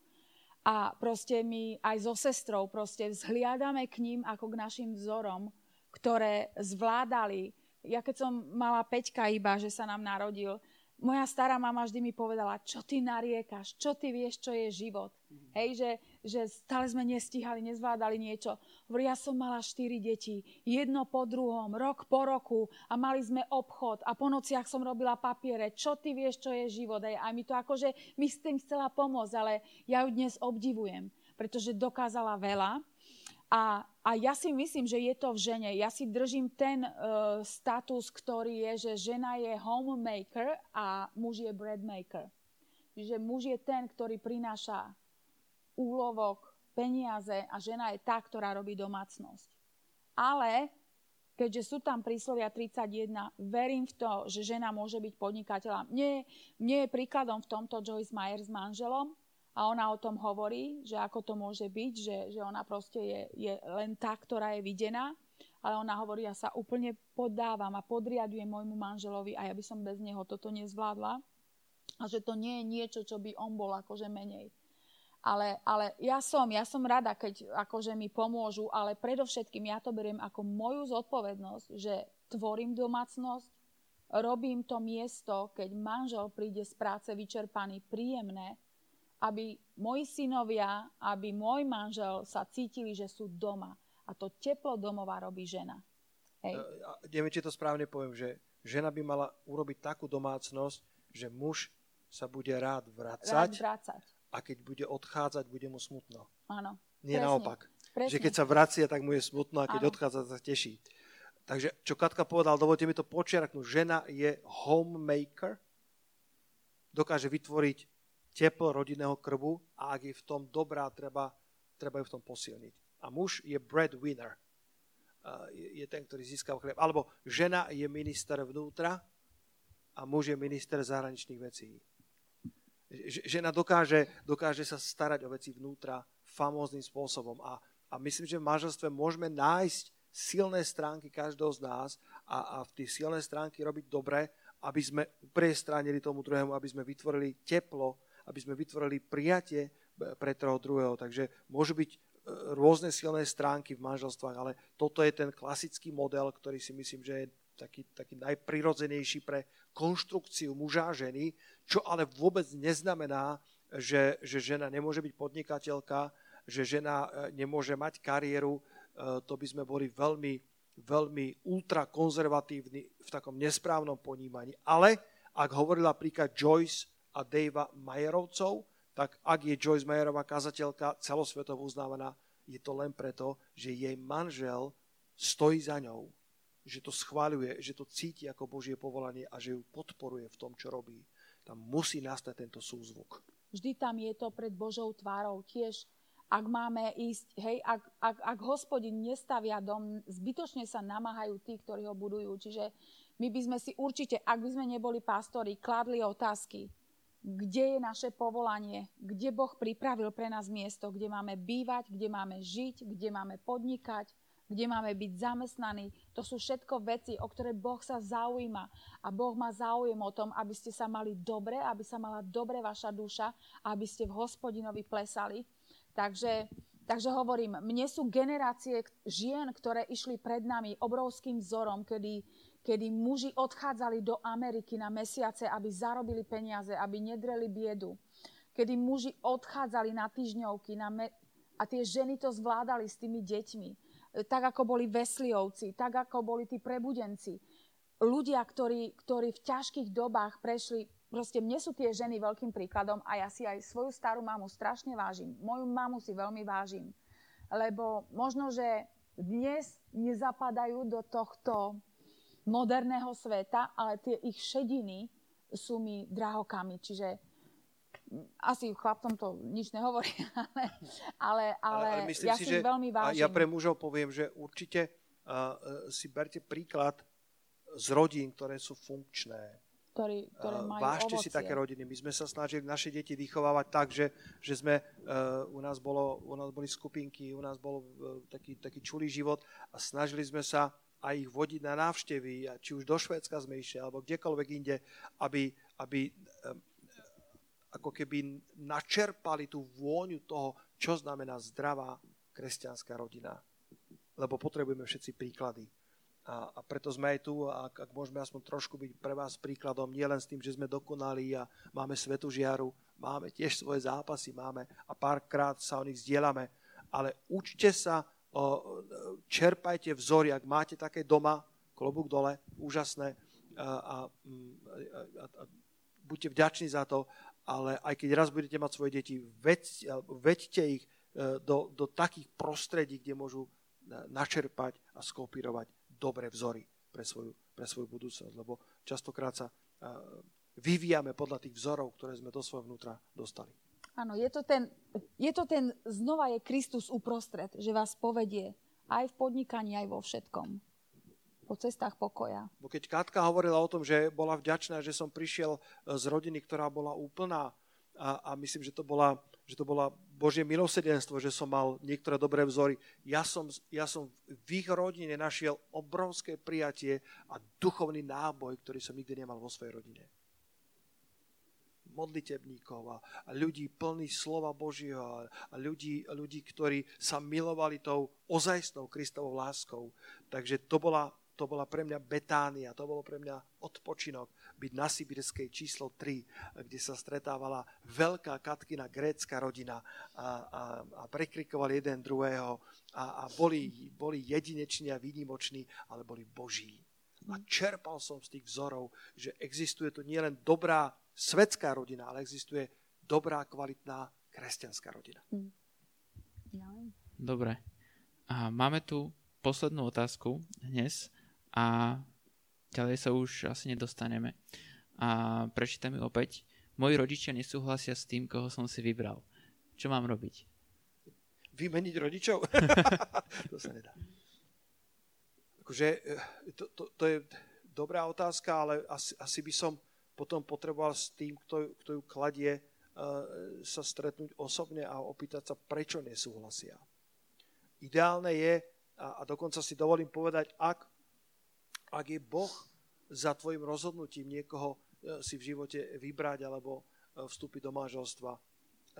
a proste my aj so sestrou proste vzhliadame k ním ako k našim vzorom, ktoré zvládali. Ja keď som mala Peťka iba, že sa nám narodil, moja stará mama vždy mi povedala, čo ty nariekaš, čo ty vieš, čo je život. Mm. Hej, že, že stále sme nestíhali, nezvládali niečo. Hovorí, ja som mala štyri deti, jedno po druhom, rok po roku a mali sme obchod a po nociach som robila papiere. Čo ty vieš, čo je život? A mi to akože, mi s tým chcela pomôcť, ale ja ju dnes obdivujem, pretože dokázala veľa. A, a ja si myslím, že je to v žene. Ja si držím ten uh, status, ktorý je, že žena je homemaker a muž je breadmaker. Čiže muž je ten, ktorý prináša úlovok, peniaze a žena je tá, ktorá robí domácnosť. Ale keďže sú tam príslovia 31, verím v to, že žena môže byť podnikateľa. Mne, mne je príkladom v tomto Joyce Meyer s manželom a ona o tom hovorí, že ako to môže byť, že, že ona proste je, je len tá, ktorá je videná, ale ona hovorí, ja sa úplne podávam a podriadujem môjmu manželovi a ja by som bez neho toto nezvládla a že to nie je niečo, čo by on bol akože menej. Ale, ale ja som, ja som rada, keď akože mi pomôžu, ale predovšetkým ja to beriem ako moju zodpovednosť, že tvorím domácnosť, robím to miesto, keď manžel príde z práce vyčerpaný, príjemné, aby moji synovia, aby môj manžel sa cítili, že sú doma. A to teplo domova robí žena. Hej. Neviem, či to správne poviem, že žena by mala urobiť takú domácnosť, že muž sa bude rád vracať. Rád vrácať a keď bude odchádzať, bude mu smutno. Áno. Nie presne, naopak. Presne. Že keď sa vracia, tak mu je smutno a keď Áno. odchádza, sa teší. Takže čo Katka povedal, dovolte mi to počiarknúť. Žena je homemaker, dokáže vytvoriť teplo rodinného krbu a ak je v tom dobrá, treba, treba ju v tom posilniť. A muž je breadwinner. Je, ten, ktorý získal chleb. Alebo žena je minister vnútra a muž je minister zahraničných vecí žena dokáže, dokáže sa starať o veci vnútra famóznym spôsobom. A, a myslím, že v manželstve môžeme nájsť silné stránky každého z nás a, a v tie silné stránky robiť dobre, aby sme upriestránili tomu druhému, aby sme vytvorili teplo, aby sme vytvorili prijatie pre toho druhého. Takže môžu byť e, rôzne silné stránky v manželstvách, ale toto je ten klasický model, ktorý si myslím, že je taký, taký najprirodzenejší pre konštrukciu muža a ženy, čo ale vôbec neznamená, že, že žena nemôže byť podnikateľka, že žena e, nemôže mať kariéru. E, to by sme boli veľmi, veľmi ultrakonzervatívni v takom nesprávnom ponímaní. Ale ak hovorila príklad Joyce a Davea Majerovcov, tak ak je Joyce Majerová kazateľka celosvetovo uznávaná, je to len preto, že jej manžel stojí za ňou že to schváľuje, že to cíti ako Božie povolanie a že ju podporuje v tom, čo robí. Tam musí nastať tento súzvuk. Vždy tam je to pred Božou tvárou. Tiež, ak máme ísť, hej, ak, ak, ak hospodin nestavia dom, zbytočne sa namáhajú tí, ktorí ho budujú. Čiže my by sme si určite, ak by sme neboli pastori, kladli otázky, kde je naše povolanie, kde Boh pripravil pre nás miesto, kde máme bývať, kde máme žiť, kde máme podnikať, kde máme byť zamestnaní. To sú všetko veci, o ktoré Boh sa zaujíma. A Boh má záujem o tom, aby ste sa mali dobre, aby sa mala dobre vaša duša, aby ste v hospodinovi plesali. Takže, takže hovorím, mne sú generácie žien, ktoré išli pred nami obrovským vzorom, kedy, kedy muži odchádzali do Ameriky na mesiace, aby zarobili peniaze, aby nedreli biedu. Kedy muži odchádzali na týždňovky na me- a tie ženy to zvládali s tými deťmi tak ako boli Vesliovci, tak ako boli tí prebudenci. Ľudia, ktorí, ktorí v ťažkých dobách prešli, proste mne sú tie ženy veľkým príkladom a ja si aj svoju starú mamu strašne vážim. Moju mamu si veľmi vážim. Lebo možno, že dnes nezapadajú do tohto moderného sveta, ale tie ich šediny sú mi drahokami. Čiže asi chlapcom to nič nehovorí, [LAUGHS] ale, ale, ale, ale myslím ja si, že veľmi vážim. ja pre mužov poviem, že určite uh, si berte príklad z rodín, ktoré sú funkčné. Ktorý, ktoré majú Vážte ovocie. si také rodiny. My sme sa snažili naše deti vychovávať tak, že, že sme, uh, u, nás bolo, u nás boli skupinky, u nás bol uh, taký, taký čulý život a snažili sme sa aj ich vodiť na návštevy, a či už do Švédska sme išli, alebo kdekoľvek inde, aby, aby um, ako keby načerpali tú vôňu toho, čo znamená zdravá kresťanská rodina. Lebo potrebujeme všetci príklady. A, a preto sme aj tu, a ak, ak môžeme aspoň trošku byť pre vás príkladom, nielen s tým, že sme dokonali a máme svetu žiaru, máme tiež svoje zápasy, máme a párkrát sa o nich zdieľame, ale učte sa, o, čerpajte vzory, ak máte také doma, klobúk dole, úžasné, a, a, a, a buďte vďační za to, ale aj keď raz budete mať svoje deti, veď, veďte ich e, do, do takých prostredí, kde môžu načerpať a skopírovať dobré vzory pre svoju, pre svoju budúcnosť, lebo častokrát sa vyvíjame podľa tých vzorov, ktoré sme do svojho vnútra dostali. Áno, je to, ten, je to ten, znova je Kristus uprostred, že vás povedie aj v podnikaní, aj vo všetkom. Po cestách pokoja. Bo keď Katka hovorila o tom, že bola vďačná, že som prišiel z rodiny, ktorá bola úplná a, a myslím, že to bola že to bola Božie milosedenstvo, že som mal niektoré dobré vzory. Ja som, ja som v ich rodine našiel obrovské prijatie a duchovný náboj, ktorý som nikdy nemal vo svojej rodine. Modlitebníkov a, ľudí plný slova Božieho a, a ľudí, ľudí, ktorí sa milovali tou ozajstnou Kristovou láskou. Takže to bola to bola pre mňa Betánia, to bolo pre mňa odpočinok byť na Sibirskej číslo 3, kde sa stretávala veľká Katkina grécka rodina a, a, a prekrikovali jeden druhého a, a boli, boli jedineční a výnimoční, ale boli boží. A čerpal som z tých vzorov, že existuje tu nielen dobrá svetská rodina, ale existuje dobrá, kvalitná kresťanská rodina. Hm. Dobre. A máme tu poslednú otázku dnes a ďalej sa už asi nedostaneme. A prečítam ju opäť. Moji rodičia nesúhlasia s tým, koho som si vybral. Čo mám robiť? Vymeniť rodičov? [LAUGHS] to sa nedá. Akože, eh, to, to, to je dobrá otázka, ale asi, asi by som potom potreboval s tým, kto, kto ju kladie, uh, sa stretnúť osobne a opýtať sa, prečo nesúhlasia. Ideálne je, a, a dokonca si dovolím povedať, ak ak je Boh za tvojim rozhodnutím niekoho e, si v živote vybrať alebo e, vstúpiť do manželstva, e,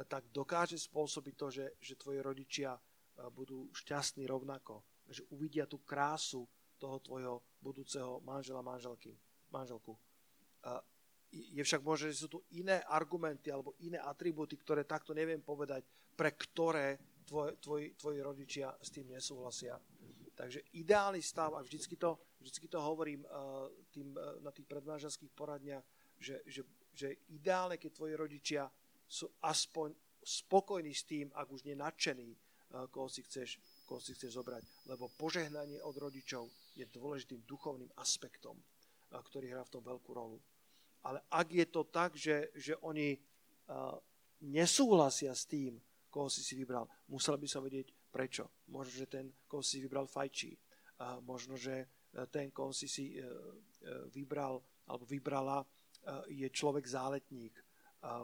tak dokáže spôsobiť to, že, že tvoji rodičia budú šťastní rovnako, že uvidia tú krásu toho tvojho budúceho manžela, manželky, manželku. Je však možné, že sú tu iné argumenty alebo iné atribúty, ktoré takto neviem povedať, pre ktoré tvoj, tvoj, tvoji rodičia s tým nesúhlasia. Takže ideálny stav, a vždycky to, vždycky to hovorím uh, tým, uh, na tých predmážanských poradniach, že, že, že ideálne, keď tvoji rodičia sú aspoň spokojní s tým, ak už nenadšení, uh, koho, si chceš, koho si chceš zobrať. Lebo požehnanie od rodičov je dôležitým duchovným aspektom, ktorý hrá v tom veľkú rolu. Ale ak je to tak, že, že oni nesúhlasia s tým, koho si si vybral, musel by som vedieť, Prečo? Možno, že ten, koho si vybral fajčí. Možno, že ten, koho si si e, e, vybral alebo vybrala, je človek záletník.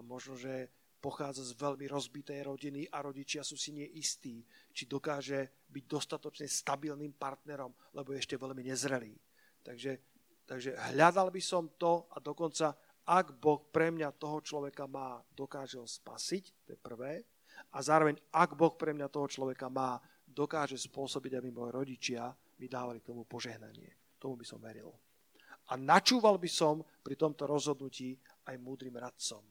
Možno, že pochádza z veľmi rozbitej rodiny a rodičia sú si neistí, či dokáže byť dostatočne stabilným partnerom, lebo je ešte veľmi nezrelý. Takže, takže hľadal by som to a dokonca, ak Boh pre mňa toho človeka má, dokáže ho spasiť, to je prvé, a zároveň, ak Boh pre mňa toho človeka má, dokáže spôsobiť, aby moji rodičia mi dávali k tomu požehnanie. Tomu by som veril. A načúval by som pri tomto rozhodnutí aj múdrym radcom.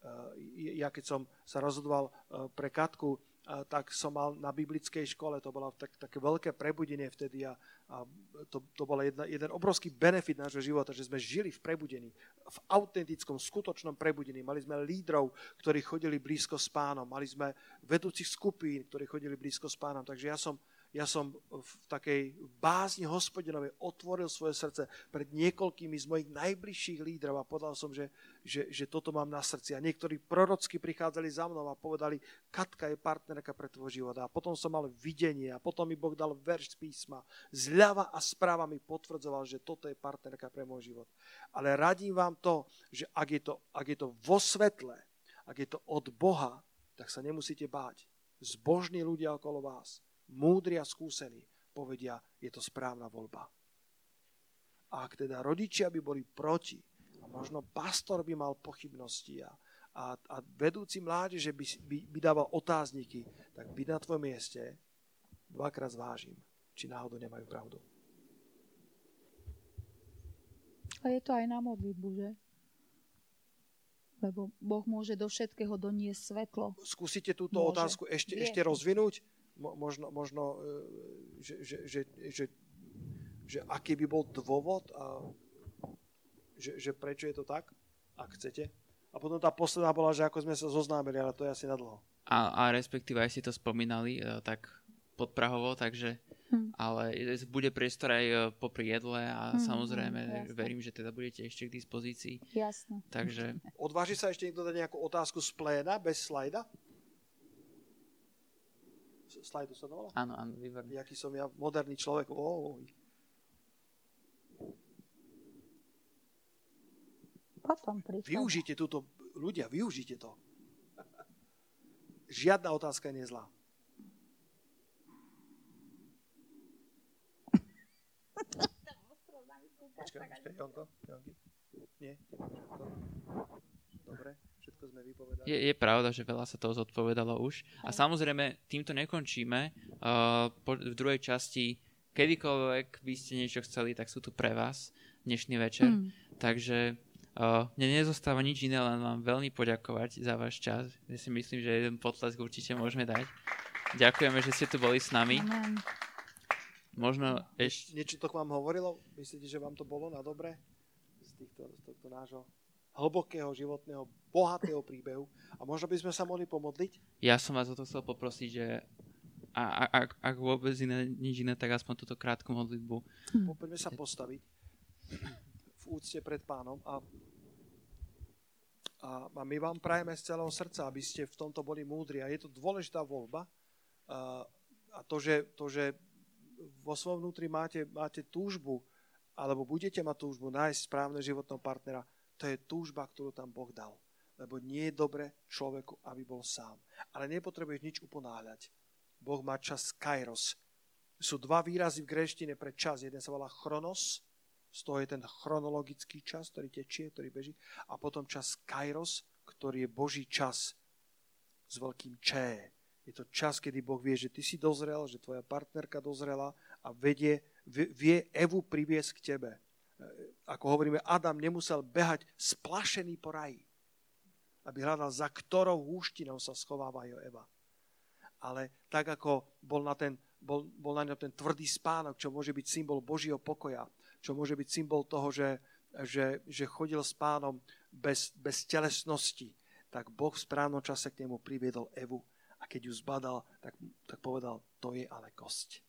Eh, ja keď som sa rozhodoval eh, pre Katku, tak som mal na biblickej škole, to bolo tak, také veľké prebudenie vtedy a, a to, to bol jeden obrovský benefit nášho života, že sme žili v prebudení, v autentickom, skutočnom prebudení. Mali sme lídrov, ktorí chodili blízko s pánom, mali sme vedúcich skupín, ktorí chodili blízko s pánom, takže ja som, ja som v takej bázni hospodinovej otvoril svoje srdce pred niekoľkými z mojich najbližších lídrov a povedal som, že, že, že toto mám na srdci. A niektorí prorocky prichádzali za mnou a povedali, Katka je partnerka pre tvoj život. A potom som mal videnie a potom mi Boh dal verš z písma. Zľava a správa mi potvrdzoval, že toto je partnerka pre môj život. Ale radím vám to, že ak je to, ak je to vo svetle, ak je to od Boha, tak sa nemusíte báť. Zbožní ľudia okolo vás múdri a skúsení povedia, je to správna voľba. A ak teda rodičia by boli proti, a možno pastor by mal pochybnosti a, a, a vedúci mládeže by, by, by dával otázniky, tak byť na tvojom mieste dvakrát zvážim, či náhodou nemajú pravdu. A je to aj na modlitbu, že? Lebo Boh môže do všetkého doniesť svetlo. Skúsite túto môže. otázku ešte, ešte rozvinúť? Možno, možno e, že, že, že, že, že aký by bol dôvod a že, že prečo je to tak, ak chcete. A potom tá posledná bola, že ako sme sa zoznámili, ale to je asi na dlho. A, a respektíve aj si to spomínali e, tak podprahovo, takže hm. ale bude priestor aj e, popri jedle a hm, samozrejme hm, verím, že teda budete ešte k dispozícii. Jasne. Takže... Odváži sa ešte niekto dať nejakú otázku z pléna bez slajda? Slajdu sa dovolá? Áno, áno, výborne. Jaký som ja moderný človek. Oh. Potom príklad. Využite túto, ľudia, využite to. Žiadna otázka nie je zlá. Počkaj, počkaj, Jonko, Jonky. Nie, Dobre všetko sme vypovedali. Je, je pravda, že veľa sa toho zodpovedalo už. A samozrejme, týmto nekončíme. Uh, po, v druhej časti, kedykoľvek by ste niečo chceli, tak sú tu pre vás dnešný večer. Mm. Takže uh, mne nezostáva nič iné, len vám veľmi poďakovať za váš čas. Ja si myslím, že jeden potlesk určite môžeme dať. Ďakujeme, že ste tu boli s nami. Amen. Možno ešte... Niečo to k vám hovorilo? Myslíte, že vám to bolo na dobre? Z, týchto, z tohto nášho hlbokého životného, bohatého príbehu. A možno by sme sa mohli pomodliť? Ja som vás o to chcel poprosiť, že a, a, ak, ak vôbec iné, nič iné, tak aspoň túto krátku modlitbu. Hm. Poďme sa postaviť v úcte pred pánom a, a, a my vám prajeme z celého srdca, aby ste v tomto boli múdri. A je to dôležitá voľba. A, a to, že, to, že vo svojom vnútri máte, máte túžbu, alebo budete mať túžbu nájsť správne životného partnera, to je túžba, ktorú tam Boh dal. Lebo nie je dobre človeku, aby bol sám. Ale nepotrebuješ nič uponáhľať. Boh má čas kairos. Sú dva výrazy v greštine pre čas. Jeden sa volá chronos, z toho je ten chronologický čas, ktorý tečie, ktorý beží. A potom čas kairos, ktorý je Boží čas s veľkým Č. Je to čas, kedy Boh vie, že ty si dozrel, že tvoja partnerka dozrela a vedie, vie Evu priviesť k tebe ako hovoríme, Adam nemusel behať splašený po raji, aby hľadal, za ktorou húštinou sa schováva jeho Eva. Ale tak, ako bol na, ten, bol, bol na ňom ten tvrdý spánok, čo môže byť symbol Božieho pokoja, čo môže byť symbol toho, že, že, že chodil s pánom bez, bez telesnosti, tak Boh v správnom čase k nemu priviedol Evu a keď ju zbadal, tak, tak povedal, to je ale kosť.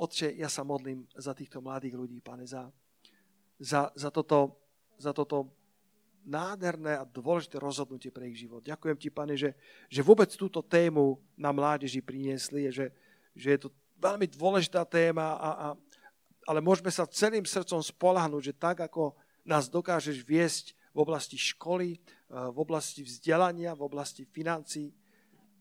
Otče, ja sa modlím za týchto mladých ľudí, pane, za, za, za, toto, za toto nádherné a dôležité rozhodnutie pre ich život. Ďakujem ti, pane, že, že vôbec túto tému na mládeži priniesli, že, že je to veľmi dôležitá téma, a, a, ale môžeme sa celým srdcom spolahnúť, že tak, ako nás dokážeš viesť v oblasti školy, v oblasti vzdelania, v oblasti financií,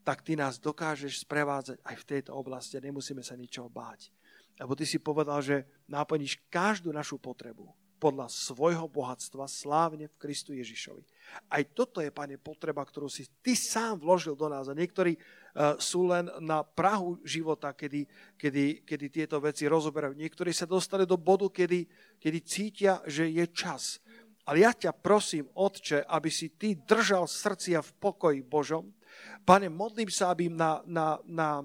tak ty nás dokážeš sprevádzať aj v tejto oblasti a nemusíme sa ničoho báť. Lebo ty si povedal, že náplníš každú našu potrebu podľa svojho bohatstva slávne v Kristu Ježišovi. Aj toto je, Pane, potreba, ktorú si Ty sám vložil do nás. A niektorí uh, sú len na prahu života, kedy, kedy, kedy tieto veci rozoberajú. Niektorí sa dostali do bodu, kedy, kedy cítia, že je čas. Ale ja ťa prosím, Otče, aby si Ty držal srdcia v pokoji Božom. Pane, modlím sa, aby na, na, na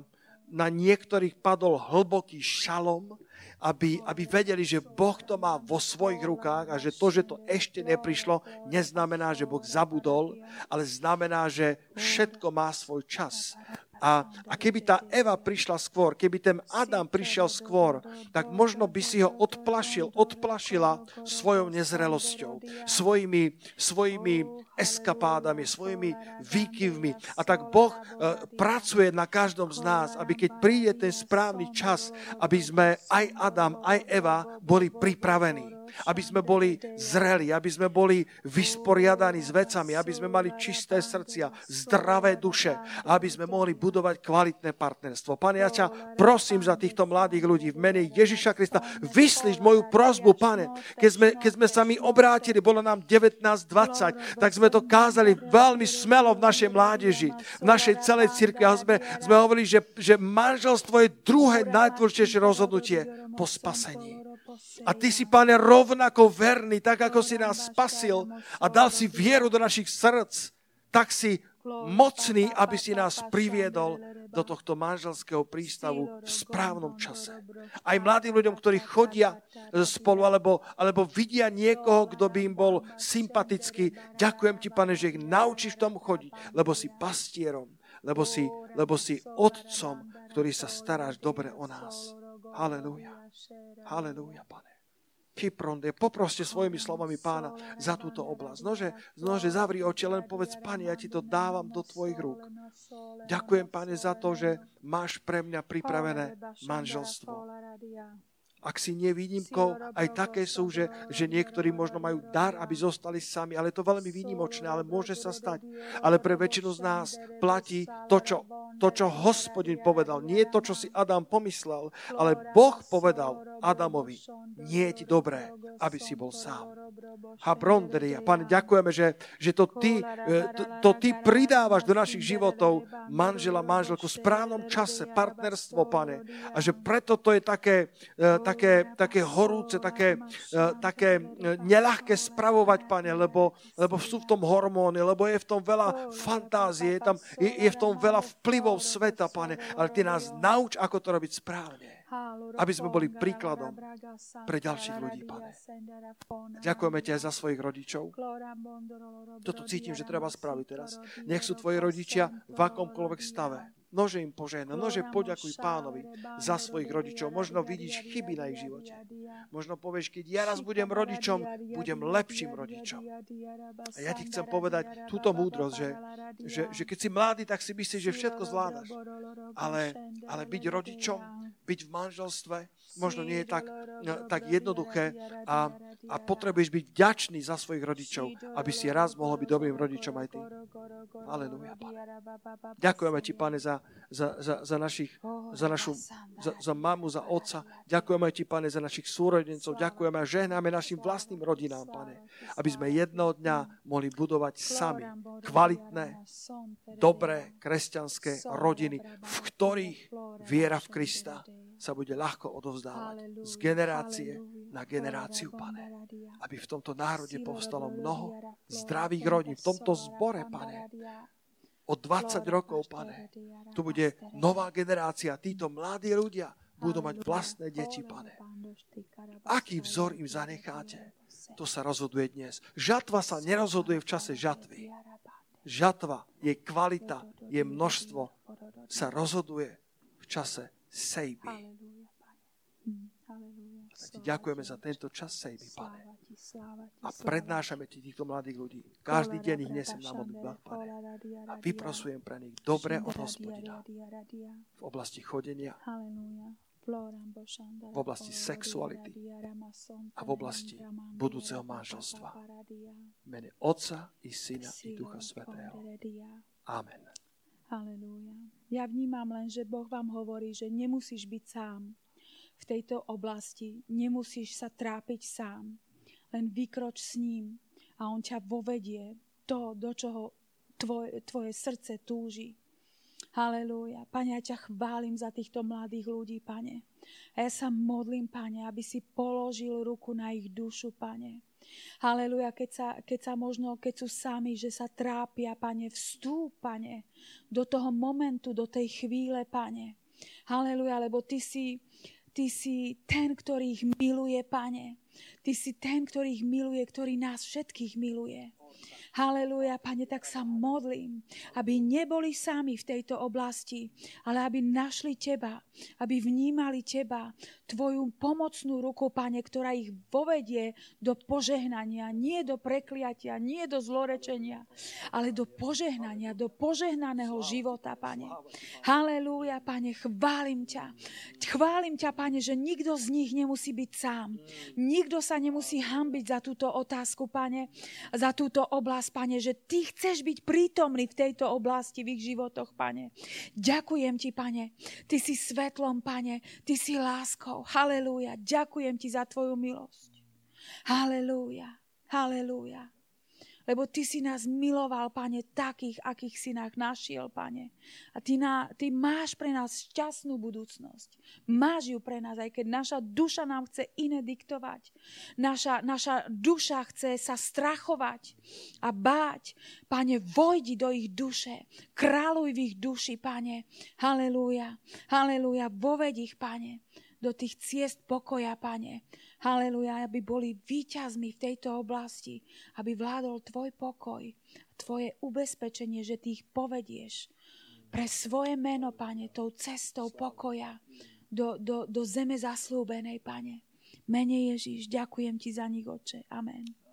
na niektorých padol hlboký šalom, aby, aby vedeli, že Boh to má vo svojich rukách a že to, že to ešte neprišlo, neznamená, že Boh zabudol, ale znamená, že všetko má svoj čas. A, a keby tá Eva prišla skôr, keby ten Adam prišiel skôr, tak možno by si ho odplašil, odplašila svojou nezrelosťou, svojimi, svojimi eskapádami, svojimi výkyvmi. A tak Boh uh, pracuje na každom z nás, aby keď príde ten správny čas, aby sme aj Adam, aj Eva boli pripravení aby sme boli zreli, aby sme boli vysporiadaní s vecami, aby sme mali čisté srdcia, zdravé duše, aby sme mohli budovať kvalitné partnerstvo. Pane, ja ťa prosím za týchto mladých ľudí v mene Ježiša Krista. Vyslíš moju prozbu, pane. Keď sme, keď sme sa mi obrátili, bolo nám 19-20, tak sme to kázali veľmi smelo v našej mládeži, v našej celej cirkvi. A sme, sme hovorili, že, že manželstvo je druhé najdôležitejšie rozhodnutie po spasení. A Ty si, Pane, rovnako verný, tak ako si nás spasil a dal si vieru do našich srdc, tak si mocný, aby si nás priviedol do tohto manželského prístavu v správnom čase. Aj mladým ľuďom, ktorí chodia spolu, alebo, alebo vidia niekoho, kto by im bol sympatický, ďakujem ti, pane, že ich naučíš tomu chodiť, lebo si pastierom, lebo si, lebo si otcom, ktorý sa staráš dobre o nás. Halelúja. Halelúja, pane. Kipronde, poproste svojimi slovami pána za túto oblasť. Nože, nože zavri oči, len povedz, pane, ja ti to dávam do tvojich rúk. Ďakujem, pane, za to, že máš pre mňa pripravené manželstvo ak si nevýnimkou, aj také sú, že, že niektorí možno majú dar, aby zostali sami, ale to veľmi výnimočné, ale môže sa stať. Ale pre väčšinu z nás platí to, čo, to, čo hospodin povedal. Nie to, čo si Adam pomyslel, ale Boh povedal Adamovi, nie je ti dobré, aby si bol sám. Habronderia. Pane, ďakujeme, že, že to, ty, e, to, to ty pridávaš do našich životov manžela, manželku v správnom čase, partnerstvo, pane. A že preto to je také, také také, také horúce, také, uh, také e, neľahké spravovať, pane, lebo, lebo sú v tom hormóny, lebo je v tom veľa fantázie, je, tam, je, je v tom veľa vplyvov sveta, pane, ale ty nás nauč, ako to robiť správne aby sme boli príkladom pre ďalších ľudí, pane. Ďakujeme ti aj za svojich rodičov. Toto cítim, že treba spraviť teraz. Nech sú tvoji rodičia v akomkoľvek stave Nože im požehna, nože poďakuj pánovi za svojich rodičov. Možno vidíš chyby na ich živote. Možno povieš, keď ja raz budem rodičom, budem lepším rodičom. A ja ti chcem povedať túto múdrosť, že, že, že keď si mladý, tak si myslíš, že všetko zvládaš. Ale, ale byť rodičom, byť v manželstve, možno nie je tak, tak jednoduché a, a potrebuješ byť vďačný za svojich rodičov, aby si raz mohol byť dobrým rodičom aj ty. Aleluja, Pane. Ďakujeme ti, Pane, za, za, za, za, našich, za našu, za, za mamu, za otca. Ďakujeme ti, Pane, za našich súrodencov. Ďakujeme a žehnáme našim vlastným rodinám, Pane, aby sme jedného dňa mohli budovať sami kvalitné, dobré kresťanské rodiny, v ktorých viera v Krista sa bude ľahko odovzdávať z generácie na generáciu, Pane. Aby v tomto národe povstalo mnoho zdravých rodín, v tomto zbore, Pane, o 20 rokov, pane, tu bude nová generácia, títo mladí ľudia budú mať vlastné deti, pane. Aký vzor im zanecháte? To sa rozhoduje dnes. Žatva sa nerozhoduje v čase žatvy. Žatva, je kvalita, je množstvo, sa rozhoduje v čase sejby. Ti ďakujeme za tento čas sejby, pane. A prednášame ti týchto mladých ľudí. Každý deň ich nesem na modlitbách, pane. A vyprosujem pre nich dobre od hospodina v oblasti chodenia, v oblasti sexuality a v oblasti budúceho manželstva. V mene Otca i Syna i Ducha Svetého. Amen. Halelúja. Ja vnímam len, že Boh vám hovorí, že nemusíš byť sám v tejto oblasti. Nemusíš sa trápiť sám. Len vykroč s ním a on ťa vovedie to, do čoho tvoje, tvoje srdce túži. Halelúja. Pane, ja ťa chválim za týchto mladých ľudí, pane. A ja sa modlím, pane, aby si položil ruku na ich dušu, pane. Haleluja, keď sa, keď sa možno, keď sú sami, že sa trápia, pane, vstúp, pane, do toho momentu, do tej chvíle, pane. Haleluja, lebo ty si, Ty si ten, ktorý ich miluje, pane. Ty si ten, ktorý ich miluje, ktorý nás všetkých miluje. Haleluja, Pane, tak sa modlím, aby neboli sami v tejto oblasti, ale aby našli Teba, aby vnímali Teba, Tvoju pomocnú ruku, Pane, ktorá ich vovedie do požehnania, nie do prekliatia, nie do zlorečenia, ale do požehnania, do požehnaného života, Pane. Halelúja, Pane, chválim ťa. Chválim ťa, Pane, že nikto z nich nemusí byť sám. Nikto sa nemusí hambiť za túto otázku, Pane, za túto oblasť Pane, že Ty chceš byť prítomný v tejto oblasti, v ich životoch, Pane. Ďakujem Ti, Pane. Ty si svetlom, Pane. Ty si láskou. Halelúja. Ďakujem Ti za Tvoju milosť. Halelúja. Halelúja lebo Ty si nás miloval, Pane, takých, akých si nás našiel, Pane. A ty, na, ty máš pre nás šťastnú budúcnosť. Máš ju pre nás, aj keď naša duša nám chce iné diktovať. Naša, naša duša chce sa strachovať a báť. Pane, vojdi do ich duše. Kráľuj v ich duši, Pane. Halelúja. Halelúja. Voved ich, Pane do tých ciest pokoja, Pane. Haleluja, aby boli výťazmi v tejto oblasti, aby vládol Tvoj pokoj, Tvoje ubezpečenie, že Ty ich povedieš pre svoje meno, Pane, tou cestou pokoja do, do, do zeme zaslúbenej, Pane. Mene Ježíš, ďakujem Ti za nich, Oče. Amen.